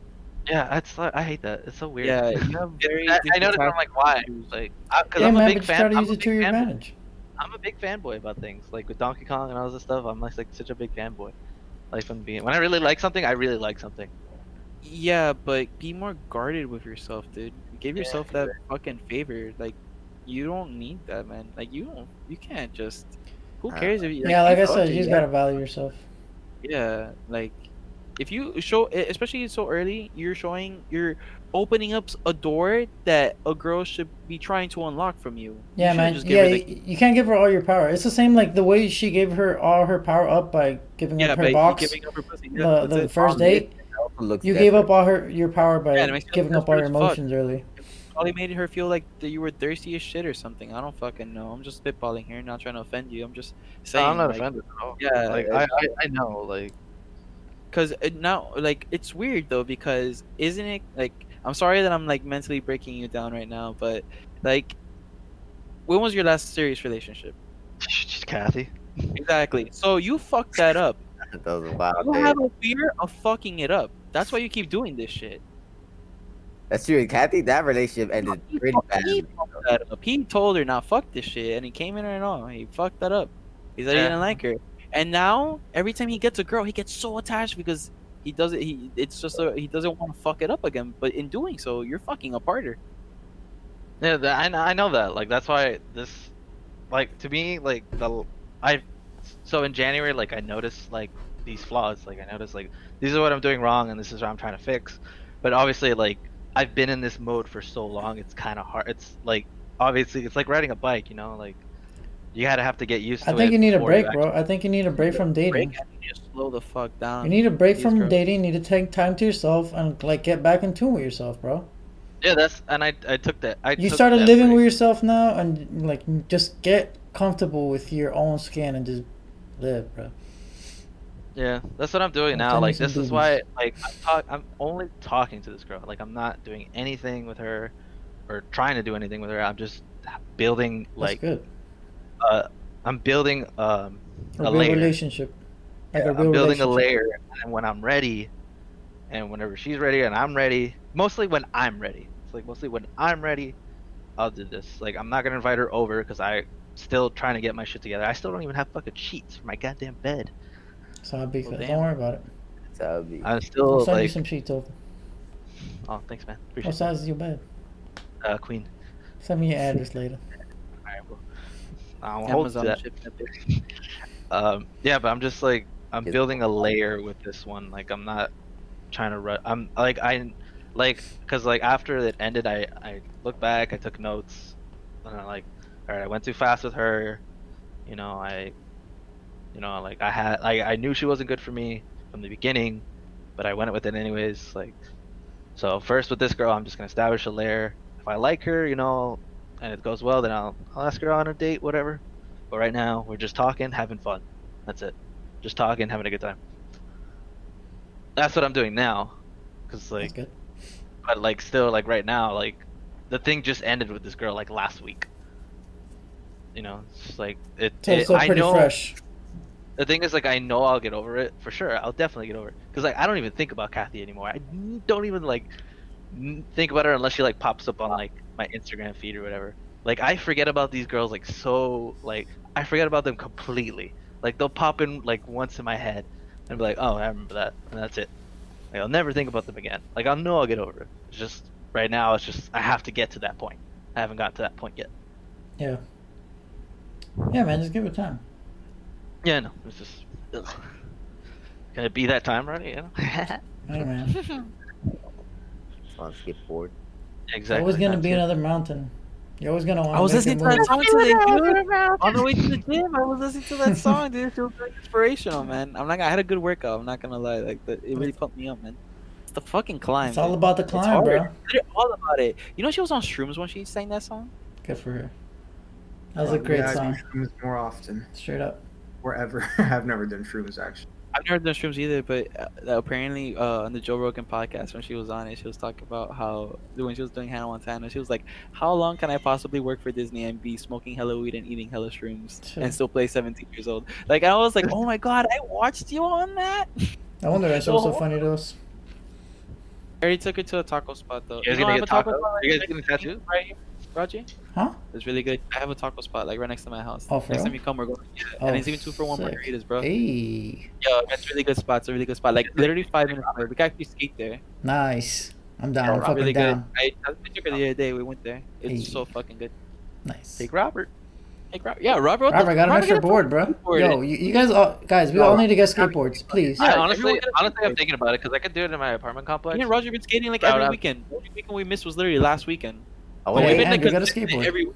Yeah, that's I hate that. It's so weird. Yeah, you have very. I, I noticed. I'm like, why? Like, because Yeah, I'm a man, big fan. try to I'm use a it to big your fan- advantage. I'm a big fanboy about things. Like with Donkey Kong and all this stuff, I'm like, like such a big fanboy. Like from being when I really like something, I really like something. Yeah, but be more guarded with yourself, dude. Give Yeah, yourself that fucking favor. Like, you don't need that, man. Like, you don't. You can't just. Who Uh, cares if you? yeah, like I said, you it, just yeah. gotta value yourself. Yeah, like If you show, especially so early, you're showing, you're opening up a door that a girl should be trying to unlock from you. You Yeah, shouldn't man. just Yeah, you, the- you can't give her all your power. It's the same like the way she gave her all her power up by giving yeah, up her by box. giving up her pussy. Yeah, the the first Um, date, looks you gave up all her your power by Yeah, it makes you giving up all your desperate as fuck. emotions early. Probably made her feel like that you were thirsty as shit or something. I don't fucking know. I'm just spitballing here, not trying to offend you. I'm just saying. I'm not like, offended at all. Yeah, like I- I, I, I know, like because uh, now like it's weird though because isn't it like i'm sorry that i'm like mentally breaking you down right now but like when was your last serious relationship she's Kathy. exactly so you fucked that up That was wild you day. have a fear of fucking it up that's why you keep doing this shit That's true. Kathy, that relationship ended He pretty fuck- bad. he that up. He told her not fuck this shit, and he came in and all. He fucked that up. He said he didn't like her, and now every time he gets a girl, he gets so attached because he doesn't. He it's just a, he doesn't want to fuck it up again. But in doing so, you're fucking apart her. Yeah, that, I I know that. Like that's why this, like to me, like the I, so in January, like I noticed like these flaws. Like I noticed like these are what I'm doing wrong, and this is what I'm trying to fix. But obviously, like I've been in this mode for so long, it's kind of hard. It's like obviously, it's like riding a bike. You know, like you gotta have to get used to it. I it. think you need a break, bro. I think you need a break from dating. Break, I need to slow the fuck down. You need a break from girls. dating. You need to take time to yourself and like get back in tune with yourself, bro. Yeah, that's and I I took that. I You took started that living break. with yourself now, and like just get comfortable with your own skin and just live, bro. Yeah, that's what I'm doing I'm now. Like this is why like I'm talk I'm only talking to this girl. Like I'm not doing anything with her or trying to do anything with her. I'm just building That's like good. Uh I'm building um A, a layer. relationship. Like Yeah, a real I'm building a layer and when I'm ready and whenever she's ready and I'm ready, mostly when I'm ready. It's like mostly when I'm ready, I'll do this. Like I'm not going to invite her over cuz I still trying to get my shit together. I still don't even have fucking sheets for my goddamn bed. So I'll be Well, Don't worry about it. So that would be- I'm I'll still send you some sheets over. Oh, thanks man. What size is your bed? Uh queen. Send me your address later. I'll hold Amazon to that. shipping that bitch. Um, yeah, but I'm just like I'm building a layer with this one. Like I'm not trying to run. I'm like I like because like after it ended, I I looked back, I took notes, and I'm like, all right, I went too fast with her. You know, I, you know, like I had I I knew she wasn't good for me from the beginning, but I went with it anyways. Like, so first with this girl, I'm just gonna establish a layer. If I like her, you know, and it goes well, then I'll I'll ask her on a date, whatever. But right now, we're just talking, having fun. That's it. Just talking, having a good time. That's what I'm doing now. Cause That's like, but like still like right now, like the thing just ended with this girl like last week. You know, it's like it. So it it's still I pretty know fresh. the thing is like I know I'll get over it for sure. I'll definitely get over it because like I don't even think about Kathy anymore. I don't even like think about her unless she like pops up on like my Instagram feed or whatever. Like I forget about these girls like so like I forget about them completely. Like they'll pop in like once in my head and be like, oh I remember that and that's it. Like I'll never think about them again. Like I'll know I'll get over it. It's just right now it's just I have to get to that point. I haven't got to that point yet. Yeah. Yeah, man. Just give it time. Yeah, no, it's just. Ugh. Can it be that time already? You know. Hey, man. Just want skateboard. skip forward. exactly. Always gonna that's be it. another mountain. You're always gonna want. I was make listening to that song today, dude. On the way to the gym, I was listening to that song, dude. It was very inspirational, man. I'm not. I had a good workout. I'm not gonna lie. Like, it really pumped me up, man. It's the fucking climb. It's all about the It's climb, hard. bro. It's all about it. You know, she was on shrooms when she sang that song. Good for her. That was a great yeah, I song. do shrooms more often. Straight up. Wherever I've never done shrooms actually. I've never done shrooms either, but uh, apparently uh, on the Joe Rogan podcast when she was on it, she was talking about how when she was doing Hannah Montana, she was like, "How long can I possibly work for Disney and be smoking hella weed and eating hella shrooms Sure. and still play 17 years old?" Like I was like, "Oh my god, I watched you on that." I wonder That's show was so Oh. funny to us. I already took her to a taco spot though. You guys know, gonna I get have a taco? spot You guys right getting next to tattoo? Right here, Raji. Huh? It's really good. I have a taco spot like right next to my house. Oh, for next real? time you come, we're going. Yeah, Oh, and it's even two for one sick. margaritas, bro. Hey, Yo, that's a really good spot. It's a really good spot. Like literally five minutes away. We can actually skate there. nice. I'm down. I'm fucking really down. good. I, I took her the other day. We went there. It's Hey. so fucking good. Nice. Take Robert. Like, Rob- yeah, Robert. wrote Robert, I got an extra board, bro. skateboard. Yo, you, you guys, all, guys, we all need to get skateboards, please. I Yeah, honestly, everyone honestly, I'm thinking about it because I could do it in my apartment complex. Me and Roger been skating like every weekend. The only weekend we missed was literally last weekend. I Oh, want wait, We've been Andrew, like got a consistent skateboard. every week.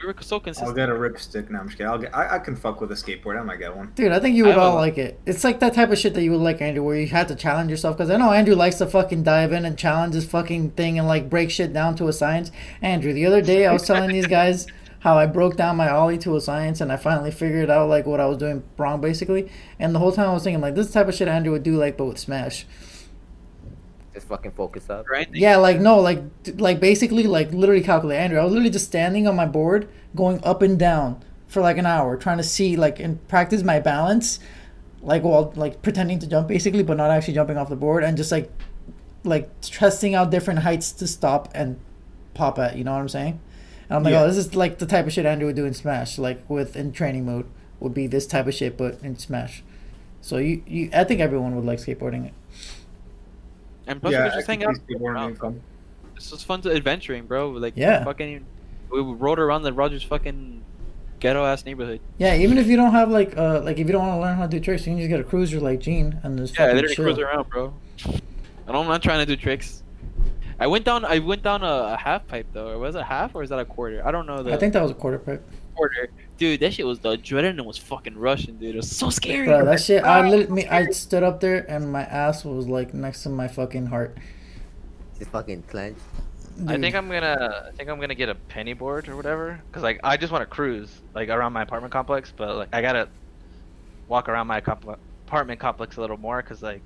We were so I'll consistent. get a ripstick. No, I'm just kidding. I'll get. I, I can fuck with a skateboard. I might get one. Dude, I think you would I all a- like it. It's like that type of shit that you would like, Andrew, where you have to challenge yourself. Because I know Andrew likes to fucking dive in and challenge this fucking thing and like break shit down to a science. Andrew, the other day I was telling these guys how I broke down my ollie to a science and I finally figured out like what I was doing wrong basically. And the whole time I was thinking like this is the type of shit Andrew would do like but with Smash. Just fucking focus up. Right? Yeah, like no, like like basically like literally calculate. Andrew, I was literally just standing on my board, going up and down for like an hour, trying to see like and practice my balance, like while like pretending to jump basically, but not actually jumping off the board, and just like like testing out different heights to stop and pop at. You know what I'm saying? And I'm like, oh, Yeah. oh, this is like the type of shit Andrew would do in Smash, like with in training mode would be this type of shit, but in Smash. So you, you I think everyone would like skateboarding it. And plus, we yeah, could just hang out. see skateboarding being fun. This was fun to adventuring, bro. Like, Yeah. fucking, we rode around the Rogers fucking ghetto ass neighborhood. Yeah, even if you don't have like uh like if you don't want to learn how to do tricks, you can just get a cruiser like Gene and just Yeah, literally chill. cruise around, bro. And I'm not trying to do tricks. I went down. I went down a, a half pipe though. Was it half or is that a quarter? I don't know the I think that was a quarter pipe. quarter. Dude, that shit was the adrenaline was fucking rushing, dude. It was so scary. Bro, that shit. I lit me. I stood up there and my ass was like next to my fucking heart. Just fucking clench. I think I'm gonna, I think I'm gonna get a penny board or whatever. Cause like I just want to cruise like around my apartment complex, but like I gotta walk around my comp- apartment complex a little more, cause like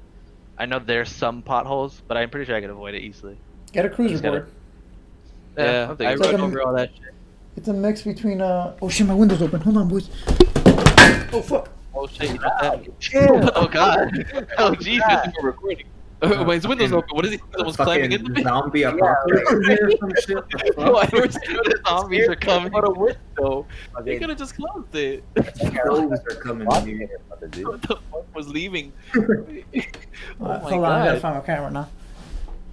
I know there's some potholes, but I'm pretty sure I could avoid it easily. get a cruiser Just gotta- board. Yeah, I'm I thinking- like rode a- over all that shit. It's a mix between uh. Oh shit, my window's open. Hold on, boys. Oh fuck. Oh shit, you got that? oh god. Oh Jesus. We're recording. Uh, when his window's open, what is he? Someone's climbing Fucking into me. zombie apocalypse or some shit. No, I never seen The zombies are coming. Out a window. They Fucking could have just closed it. Those are coming, dude. what the fuck was leaving? oh my hold on, I gotta god. find my camera now.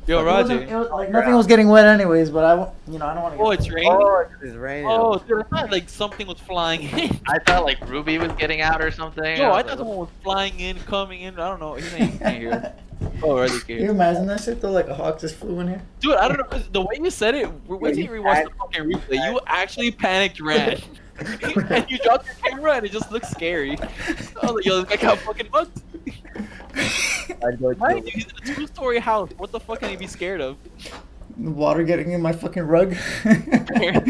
Yo, It wasn't- Roger. it was, like nothing was getting wet anyways, but I, you know, I don't want to. Oh, it's raining. Oh, it's raining. Oh, dude, I thought like something was flying in. I thought like Ruby was getting out or something. Yo, I was thought like, someone was flying in, coming in. I don't know. He ain't, he ain't here. Oh, really Can you imagine that shit though? Like a hawk just flew in here. Dude, I don't know. The way you said it, wait till you rewatch the fucking replay. You actually panicked, ran. and you dropped your camera, and it just looks scary. I was like, yo, this guy got fucking bugged. I'd go Mind to you, he's in a two-story house. What the fuck can he be scared of? Water getting in my fucking rug. yeah,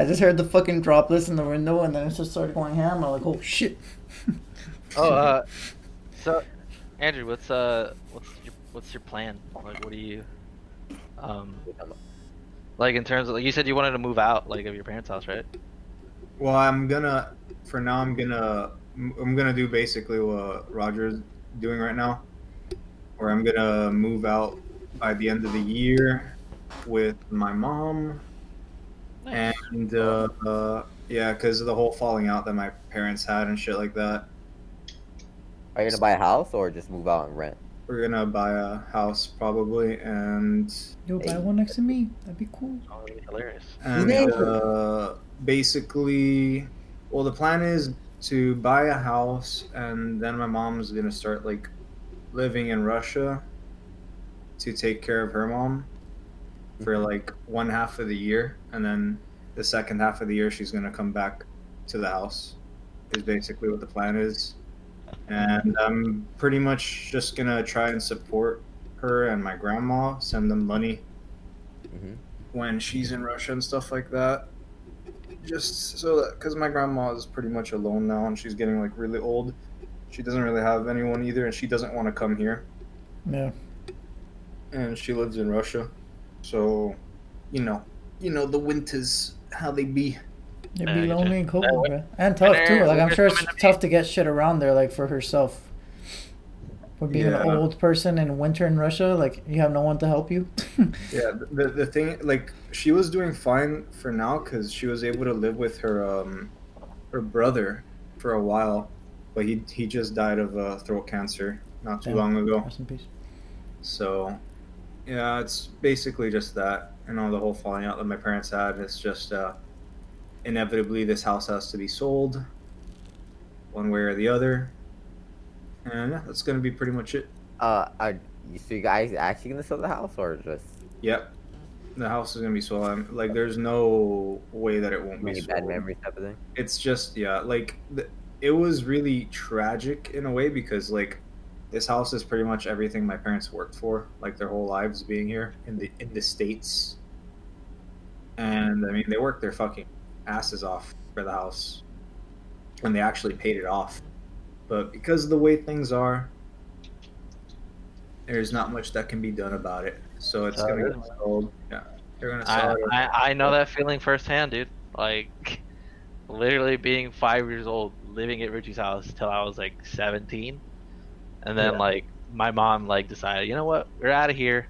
I just heard the fucking droplets in the window, and then it just started going ham. I'm like, oh shit. Oh, uh, so Andrew, what's uh, what's your what's your plan? Like, what do you, um, like in terms of like you said you wanted to move out like of your parents' house, right? Well, I'm gonna. For now, I'm gonna. I'm gonna do basically what Roger's doing right now, where I'm gonna move out by the end of the year with my mom, nice. and uh, uh, yeah, because of the whole falling out that my parents had and shit like that. Are you gonna buy a house or just move out and rent? We're gonna buy a house probably, and Yo, buy one next to me. That'd be cool. Oh, that'd be hilarious. and uh, basically, well, the plan is to buy a house, and then my mom's gonna start like living in Russia to take care of her mom for like one half of the year, and then the second half of the year she's gonna come back to the house. Is basically what the plan is, and I'm pretty much just gonna try and support her and my grandma, send them money Mhm. when she's in Russia and stuff like that. Just so that, because my grandma is pretty much alone now and she's getting like really old. She doesn't really have anyone either, and she doesn't want to come here. Yeah. And she lives in Russia, so you know, you know the winters how they be. It'd Yeah, be I lonely you. and cold, bro. And tough too. Like I'm sure it's to tough to get shit around there, like for herself. For being an old person in winter in Russia, like you have no one to help you. Yeah, the the thing like she was doing fine for now because she was able to live with her um her brother for a while, but he he just died of uh, throat cancer not too Damn. long ago. Rest in peace. So, yeah, it's basically just that. You know, the whole falling out that my parents had. It's just uh, inevitably this house has to be sold, one way or the other. And yeah, that's gonna be pretty much it. Uh, are you, so you guys actually gonna sell the house or just Yep. The house is gonna be sold. Like, there's no way that it won't be many sold. bad memories type of thing? It's just yeah, like th- it was really tragic in a way because like this house is pretty much everything my parents worked for, like their whole lives being here in the in the states. And I mean, they worked their fucking asses off for the house, and they actually paid it off. But because of the way things are, there's not much that can be done about it. So it's gonna really? get sold. Yeah, they're gonna sell I, it. I I know that feeling firsthand, dude. Like, literally being five years old, living at Richie's house till I was like seventeen, and then Yeah. like my mom like decided, you know what, we're out of here.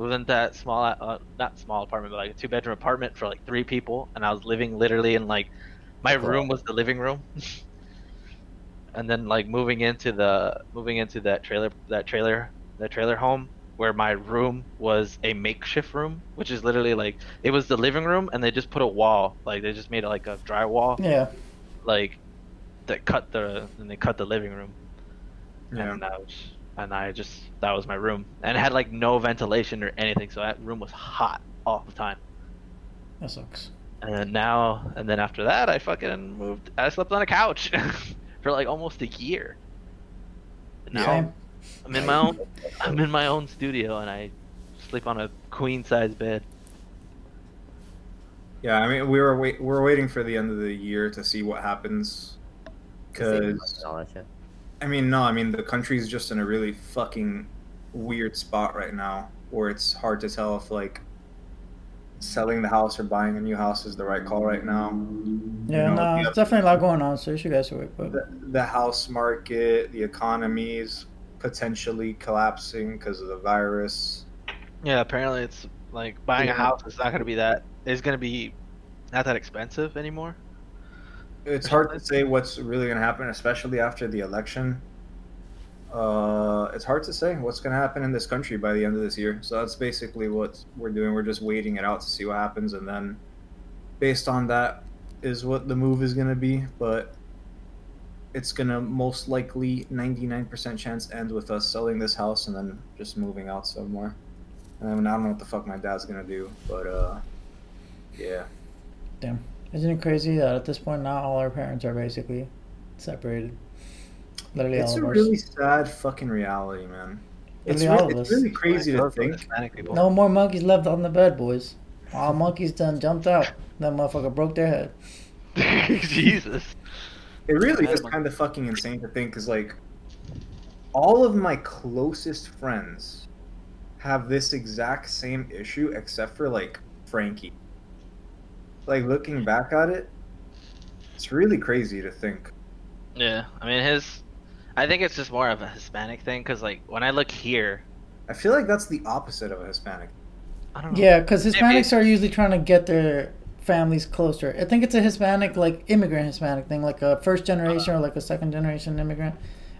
Moved into that small, uh, not small apartment, but like a two bedroom apartment for like three people, and I was living literally in like my Wow. room was the living room. and then like moving into the moving into that trailer that trailer that trailer home where my room was a makeshift room which is literally like it was the living room and they just put a wall like they just made it like a drywall Yeah. like that cut the and they cut the living room yeah. and that was and I just that was my room and it had like no ventilation or anything so that room was hot all the time That sucks. and then now and then after that I fucking moved I slept on a couch for like almost a year And now Same. I'm in my own I'm in my own studio and I sleep on a queen size bed. Yeah, I mean, we were wait, we're waiting for the end of the year to see what happens. Because all that shit. I mean, no, I mean the country's just in a really fucking weird spot right now, where it's hard to tell if like selling the house or buying a new house is the right call right now. Yeah, know, no, the- it's definitely a lot going on, so you should guys are wait, but The, the house market, the economy is potentially collapsing because of the virus. Yeah, apparently it's like buying a house is not going to be that. It's going to be not that expensive anymore. It's hard to say what's really going to happen, especially after the election. Uh, it's hard to say what's going to happen in this country by the end of this year. So that's basically what we're doing. We're just waiting it out to see what happens, and then based on that is what the move is going to be. But it's going to most likely 99% chance end with us selling this house and then just moving out somewhere. And I, mean, I don't know what the fuck my dad's going to do, but uh, yeah. damn. Isn't it crazy that at this point now all our parents are basically separated? Literally It's all a really sad fucking reality, man. It's, Literally re- it's really crazy to think. Hispanic. No more monkeys left on the bed, boys. All monkeys done jumped out. That motherfucker broke their head. Jesus. It really is kind of fucking insane to think, because like, all of my closest friends have this exact same issue, except for like Frankie. Like looking hmm. back at it, it's really crazy to think. Yeah, I mean his. I think it's just more of a Hispanic thing because like when I look here, I feel like that's the opposite of a Hispanic. I don't know. Yeah, because Hispanics are usually trying to get their families closer. I think it's a Hispanic, like immigrant Hispanic thing, like a first generation or like a second generation immigrant.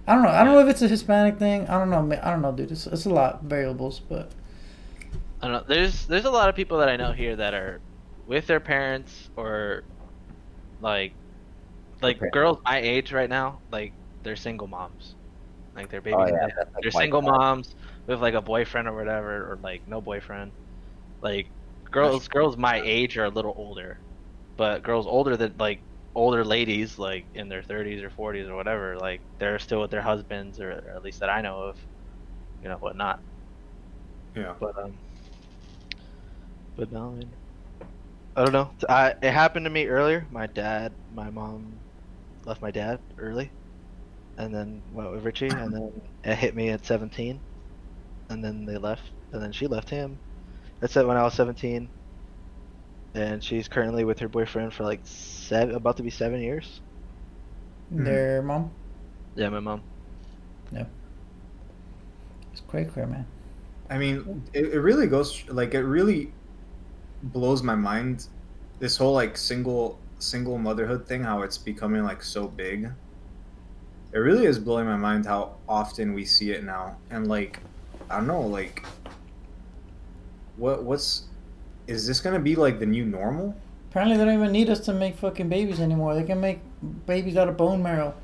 I don't know. I don't know if it's a Hispanic thing. I don't know. I don't know, dude. It's, it's a lot of variables, but I don't know. There's there's a lot of people that I know here that are with their parents or like like Okay. girls my age right now, like they're single moms. Like they're baby Oh, yeah, they're, like, they're single collar. moms with like a boyfriend or whatever or like no boyfriend. Like girls girls my age are a little older. But girls older than like older ladies like in their 30s or 40s or whatever, like they're still with their husbands or, or at least that I know of. You know, whatnot. Yeah. But um, but no, I, mean, I don't know. I it happened to me earlier. My dad, my mom, left my dad early, and then went with Richie, and then it hit me at 17, and then they left, and then she left him. That's it when I was 17, and she's currently with her boyfriend for like seven, about to be seven years. Mhm. their mom, Yeah, my mom. Yeah. It's quite clear, man. I mean, it, it really goes like it really blows my mind. This whole like single single motherhood thing, how it's becoming like so big. It really is blowing my mind how often we see it now, and like, I don't know, like, what what's is this gonna be like the new normal? Apparently, they don't even need us to make fucking babies anymore. They can make babies out of bone marrow.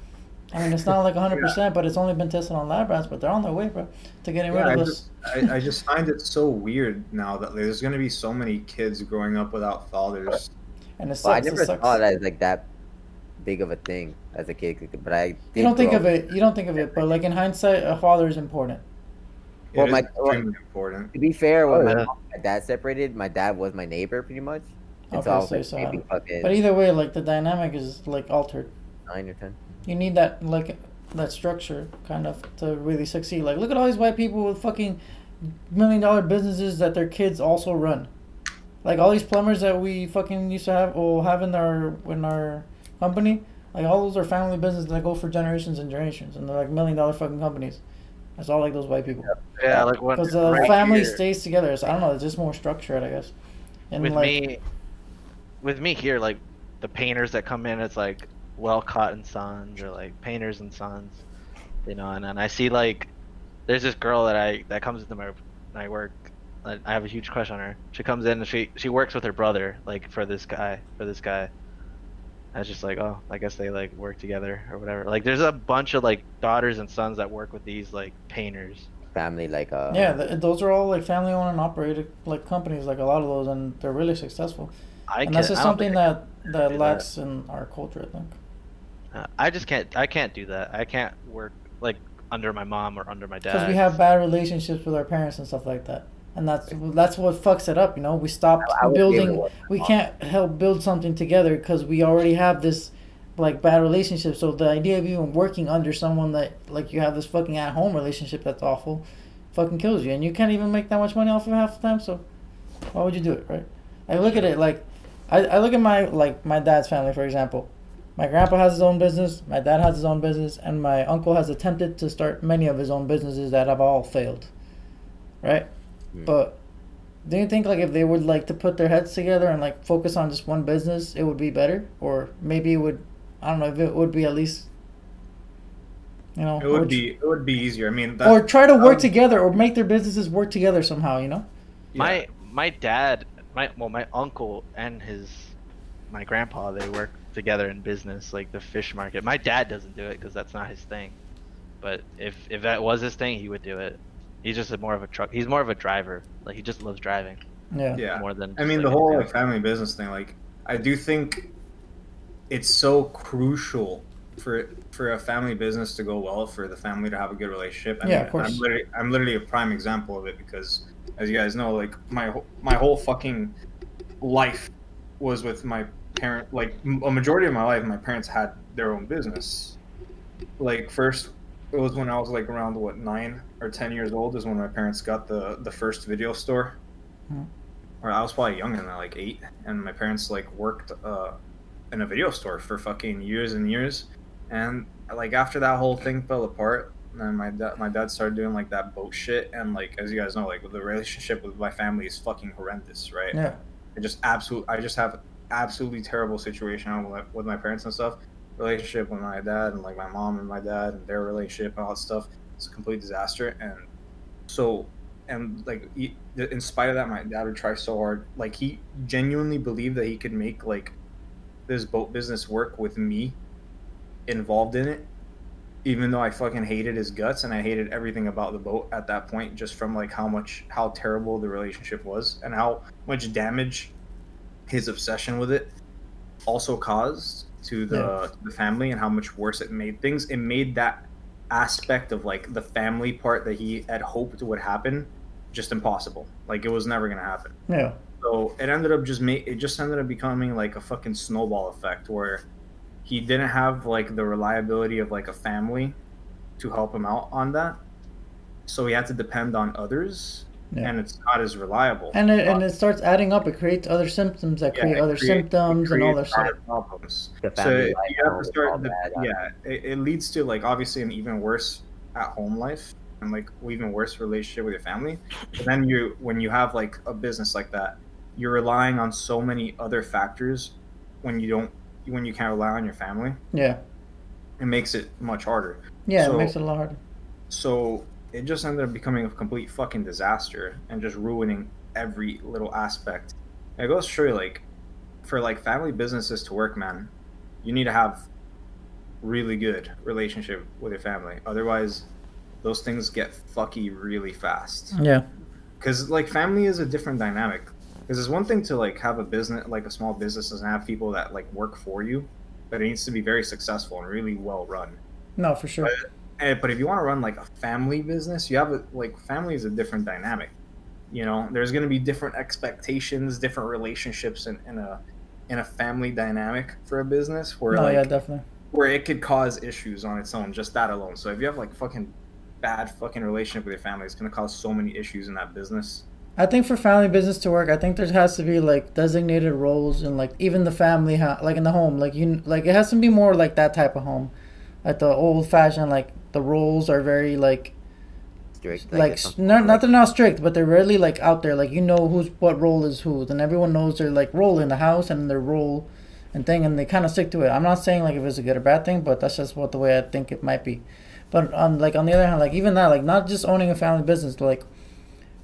I mean, it's not like 100%, but it's only been tested on lab rats, but they're on their way, bro, to getting Yeah, rid I of us. just, I, I just find it so weird now that there's going to be so many kids growing up without fathers. And it Well, I sucks. It never sucks. saw that as like that big of a thing as a kid, but I. Did You don't think of it. You don't think of it, but like in hindsight, a father is important. It Well, my- extremely important. To be fair, when Oh, my, yeah. mom and my dad separated, my dad was my neighbor pretty much. And so Okay, I so like saw maybe it. fucking But either way, like the dynamic is like altered. nine or ten. You need that like that structure kind of to really succeed. Like look at all these white people with fucking million dollar businesses that their kids also run. Like all these plumbers that we fucking used to have or have in our in our company. Like all those are family businesses that go for generations and generations, and they're like million dollar fucking companies. It's all like those white people Yeah, like what because the right family here, stays together. So I don't know. It's just more structured, I guess. And with like, me with me here, like the painters that come in, it's like Wellcott and Sons or like Painters and Sons, you know. And then I see like there's this girl that I that comes into my my work. I I have a huge crush on her. She comes in and she she works with her brother like for this guy for this guy. I was just like, oh, I guess they like work together or whatever. Like, there's a bunch of like daughters and sons that work with these like painters. Family like uh. Yeah, th- those are all like family owned and operated like companies, like a lot of those, and they're really successful. I and can, that's just I something that that do that. lacks in our culture, I think. Uh, I just can't. I can't do that. I can't work like under my mom or under my dad. Because we have bad relationships with our parents and stuff like that, and that's that's what fucks it up. You know, we stop I- I would be able to building. We can't help build something together because we already have this like bad relationship. So the idea of even working under someone that like you have this fucking at home relationship that's awful, fucking kills you, and you can't even make that much money off of half the time. So why would you do it, right? I look at it like I, I look at my like my dad's family for example. My grandpa has his own business, my dad has his own business, and my uncle has attempted to start many of his own businesses that have all failed. Right? Hmm. But do you think like if they would like to put their heads together and like focus on just one business, it would be better? Or maybe it would I don't know if it would be at least you know It would which- be it would be easier. I mean, that, or try to work would- together or make their businesses work together somehow, you know? yeah. my my dad, my well, my uncle and his my grandpa they work together in business, like the fish market. My dad doesn't do it because that's not his thing. But if if that was his thing, he would do it. He's just a more of a truck. He's more of a driver. Like he just loves driving Yeah. yeah. more than. I mean, like, the whole like, family business thing. Like, I do think it's so crucial for for a family business to go well, for the family to have a good relationship. I Yeah, mean, of course. I'm literally, I'm literally a prime example of it because, as you guys know, like my my whole fucking life was with my parent. Like a majority of my life, my parents had their own business. Like first, it was when I was like around what nine or ten years old is when my parents got the the first video store. Hmm. Or I was probably younger than that, like eight, and my parents like worked uh, in a video store for fucking years and years, and like after that whole thing fell apart, then my dad my dad started doing like that boat shit, and like as you guys know, like the relationship with my family is fucking horrendous, right? Yeah. I just absolute I just have absolutely terrible situation with, my parents and stuff. Relationship with my dad and like my mom and my dad and their relationship and all that stuff. It's a complete disaster. And so and like in spite of that, my dad would try so hard. Like he genuinely believed that he could make like this boat business work with me involved in it. Even though I fucking hated his guts and I hated everything about the boat at that point, just from like how much how terrible the relationship was and how much damage his obsession with it also caused to the Yeah. the family and how much worse it made things. It made that aspect of like the family part that he had hoped would happen just impossible. Like it was never gonna happen. Yeah. So it ended up just make it just ended up becoming like a fucking snowball effect where he didn't have like the reliability of like a family to help him out on that. So he had to depend on others Yeah. and it's not as reliable. And it, and it starts adding up. It creates other symptoms that Yeah, create other create- symptoms and all that creates other problems. The So you have to start the, bad. yeah, it, it leads to like obviously an even worse at home life and like even worse relationship with your family. But then you when you have like a business like that, you're relying on so many other factors when you don't when you can't rely on your family. Yeah. It makes it much harder. Yeah, So- it makes it a lot harder. So it just ended up becoming a complete fucking disaster and just ruining every little aspect. And it goes you, like, for like family businesses to work, man, you need to have really good relationship with your family. Otherwise, those things get fucky really fast. Yeah. Because like family is a different dynamic. Because it's one thing to like have a business, like a small business, and have people that like work for you, but it needs to be very successful and really well run. No, for sure. And, but if you want to run like a family business, you have a like family is a different dynamic. You know, there's going to be different expectations, different relationships in, in a in a family dynamic for a business where No, like yeah, definitely. where it could cause issues on its own, just that alone. So if you have like fucking bad fucking relationship with your family, it's going to cause so many issues in that business. I think for family business to work, I think there has to be like designated roles and like even the family, ha- like in the home, like you, like it has to be more like that type of home, like the old fashioned, like the roles are very like Strict. Like not they're not strict, but they're really like out there. Like you know who's what role is whose, and everyone knows their like role in the house and their role and thing, and they kind of stick to it. I'm not saying like if it's a good or bad thing, but that's just what the way I think it might be. But on like on the other hand, like even that, like not just owning a family business, like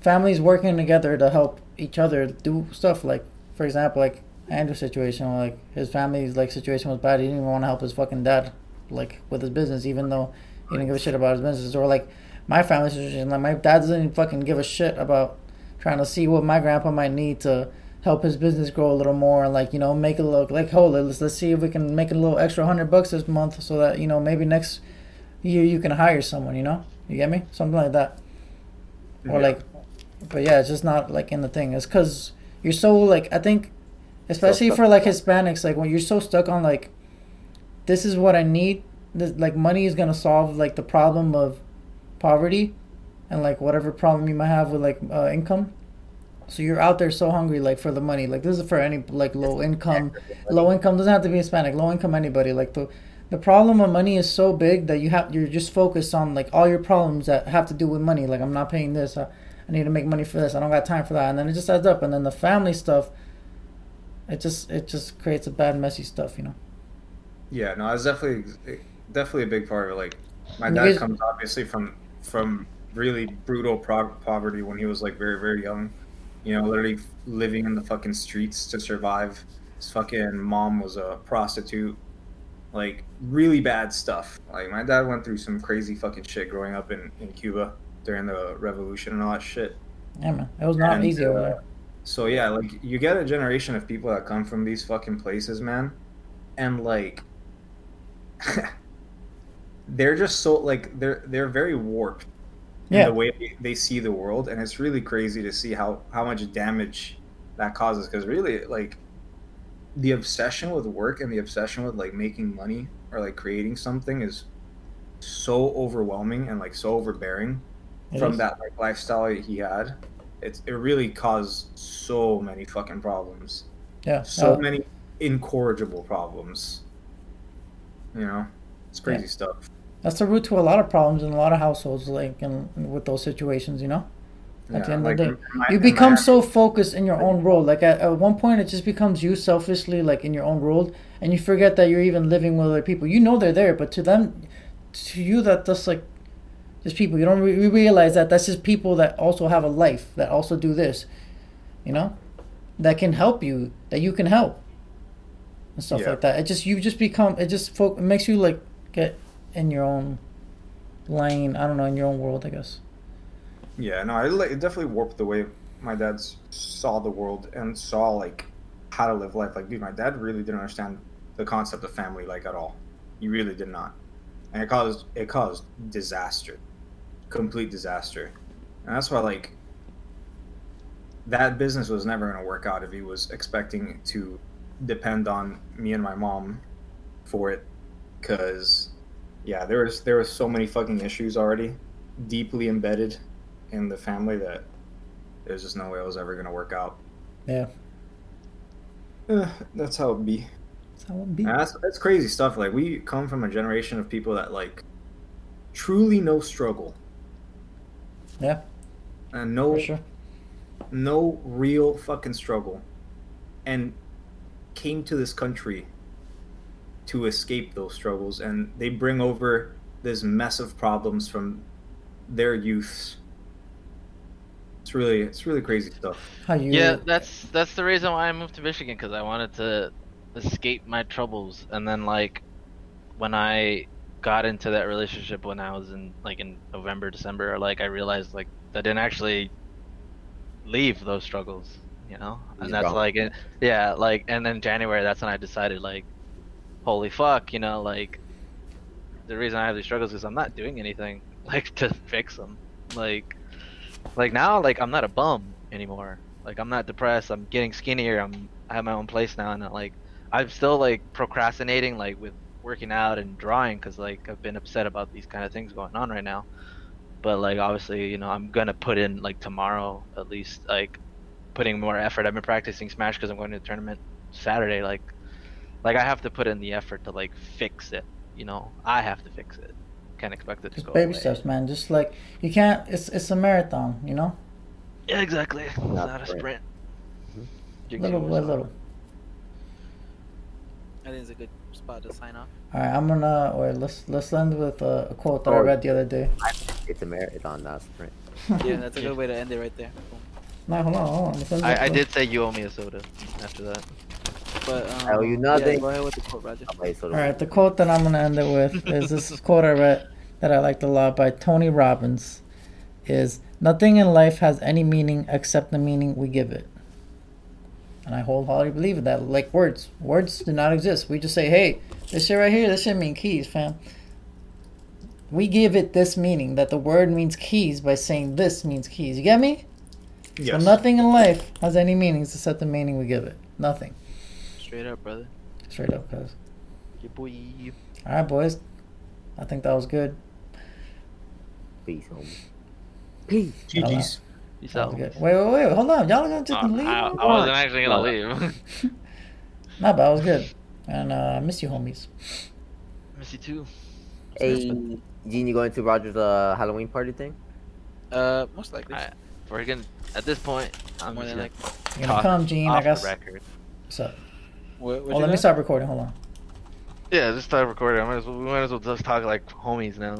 families working together to help each other do stuff. Like for example, like Andrew's situation, like his family's like situation was bad. He didn't even want to help his fucking dad, like with his business, even though he didn't give a shit about his business. Or like my family situation, like my dad doesn't even fucking give a shit about trying to see what my grandpa might need to help his business grow a little more and like you know make it look like hold it let's, let's see if we can make a little extra hundred bucks this month so that you know maybe next year you can hire someone you know? You get me? Something like that. Or Yeah. like but yeah it's just not like in the thing. It's because you're so like i think especially for like hispanics like when you're so stuck on like this is what i need this, like money is gonna solve like the problem of poverty and like whatever problem you might have with like uh, income. So you're out there so hungry like for the money. Like this is for any like low income. low income doesn't have to be hispanic. Low income anybody. Like the the problem of money is so big that you have you're just focused on like all your problems that have to do with money. Like i'm not paying this. I, I need to make money for this. I don't got time for that. And then it just adds up. And then the family stuff it just it just creates a bad messy stuff you know? Yeah, no, it's definitely definitely a big part of it. Like, my dad comes obviously from from really brutal pro- poverty when he was like very very young. You know, literally living in the fucking streets to survive. His fucking mom was a prostitute. Like really bad stuff. Like my dad went through some crazy fucking shit growing up in in Cuba during the revolution and all that shit. yeah man it was not And, easy over uh, there So yeah, like you get a generation of people that come from these fucking places, man, and like they're just so like they're they're very warped in Yeah. the way they- they see the world, and it's really crazy to see how how much damage that causes. Because really, like the obsession with work and the obsession with like making money or like creating something is so overwhelming and like so overbearing It from is. that like lifestyle he had, it's it really caused so many fucking problems, yeah so uh, many incorrigible problems. You know, it's crazy stuff. that's the root to a lot of problems in a lot of households like in, with those situations you know? At the end of the day, my- you become so focused in your own world. Like at, at one point it just becomes you selfishly like in your own world and you forget that you're even living with other people. You know they're there but to them to you that that's like just people. You don't re- realize that that's just people that also have a life that also do this you know? That can help you that you can help and stuff Yeah. like that. It just you just become it just fo- it makes you like get in your own lane. I don't know in your own world i guess. Yeah, no, it, definitely warped the way my dad saw the world and saw like how to live life. Like, dude, my dad really didn't understand the concept of family like at all. He really did not, and it caused it caused disaster, complete disaster, and that's why like that business was never going to work out if he was expecting to depend on me and my mom for it, because yeah, there was there was so many fucking issues already deeply embedded in the family that there's just no way it was ever gonna work out. yeah Eh, that's how it be. that's how it be And that's that's crazy stuff. Like we come from a generation of people that like truly no struggle yeah and no for sure no real fucking struggle, and came to this country to escape those struggles, and they bring over this mess of problems from their youths. It's It's really it's really crazy stuff. How you? Yeah, that's that's the reason why I moved to Michigan because I wanted to escape my troubles. And then like when I got into that relationship when I was in like in November, December, like I realized like that didn't actually leave those struggles, you know. He's And that's wrong. like yeah, like and then January that's when I decided like holy fuck, you know, like the reason I have these struggles is I'm not doing anything like to fix them. Like like now like I'm not a bum anymore. Like I'm not depressed. I'm getting skinnier. I'm I have my own place now and like I'm still like procrastinating like with working out and drawing cuz like I've been upset about these kind of things going on right now. But like obviously, you know, I'm to put in like tomorrow at least like putting more effort. I've been practicing smash cuz I'm going to the tournament Saturday like like I have to put in the effort to like fix it, you know. I have to fix it. Can't expect it to Just go baby away. steps, man. Just like you can't. It's it's a marathon, you know. Yeah, exactly. It's Not not a sprint. sprint. Mhm. Little by little. I think it's a good spot to sign off. All right, I'm gonna. Wait, let's let's end with a, a quote that I Oh. read the other day. It's a marathon, not a sprint. Yeah, that's a good way to end it right there. No, hold on, hold on. Let's end with I, I did say you owe me a soda after that. But um, I owe you Yeah, nothing. go ahead with the quote, Roger. I'll play sort All of- right, the quote that I'm gonna end it with is this quote I read that I liked a lot by Tony Robbins. Is nothing in life has any meaning except the meaning we give it. And I wholeheartedly believe in that. Like words, words do not exist. We just say, "Hey, this shit right here, this shit mean keys, fam." We give it this meaning that the word means keys by saying this means keys. You get me? Yes. So nothing in life has any meanings except the meaning we give it. Nothing. Straight up, brother. Straight up, cuz. Yeah, boy. All right, boys. I think that was good. Peace, homie. Peace. GG's. Peace That out. good. Wait, wait, wait. Hold on. Y'all gonna just Uh, leave? I, I wasn't actually gonna leave. leave. but I was good. And uh, I miss you, homies. Miss you too. Hey, Gene, you going to Roger's uh, Halloween party thing? Uh, most likely. Alright. We're gonna at this point. I'm More than gonna likely. You're gonna come, Gene. I guess. record. What's up? What, what Oh, let me start recording. Hold on. Yeah, just start recording. I might as well, we might as well just talk like homies now.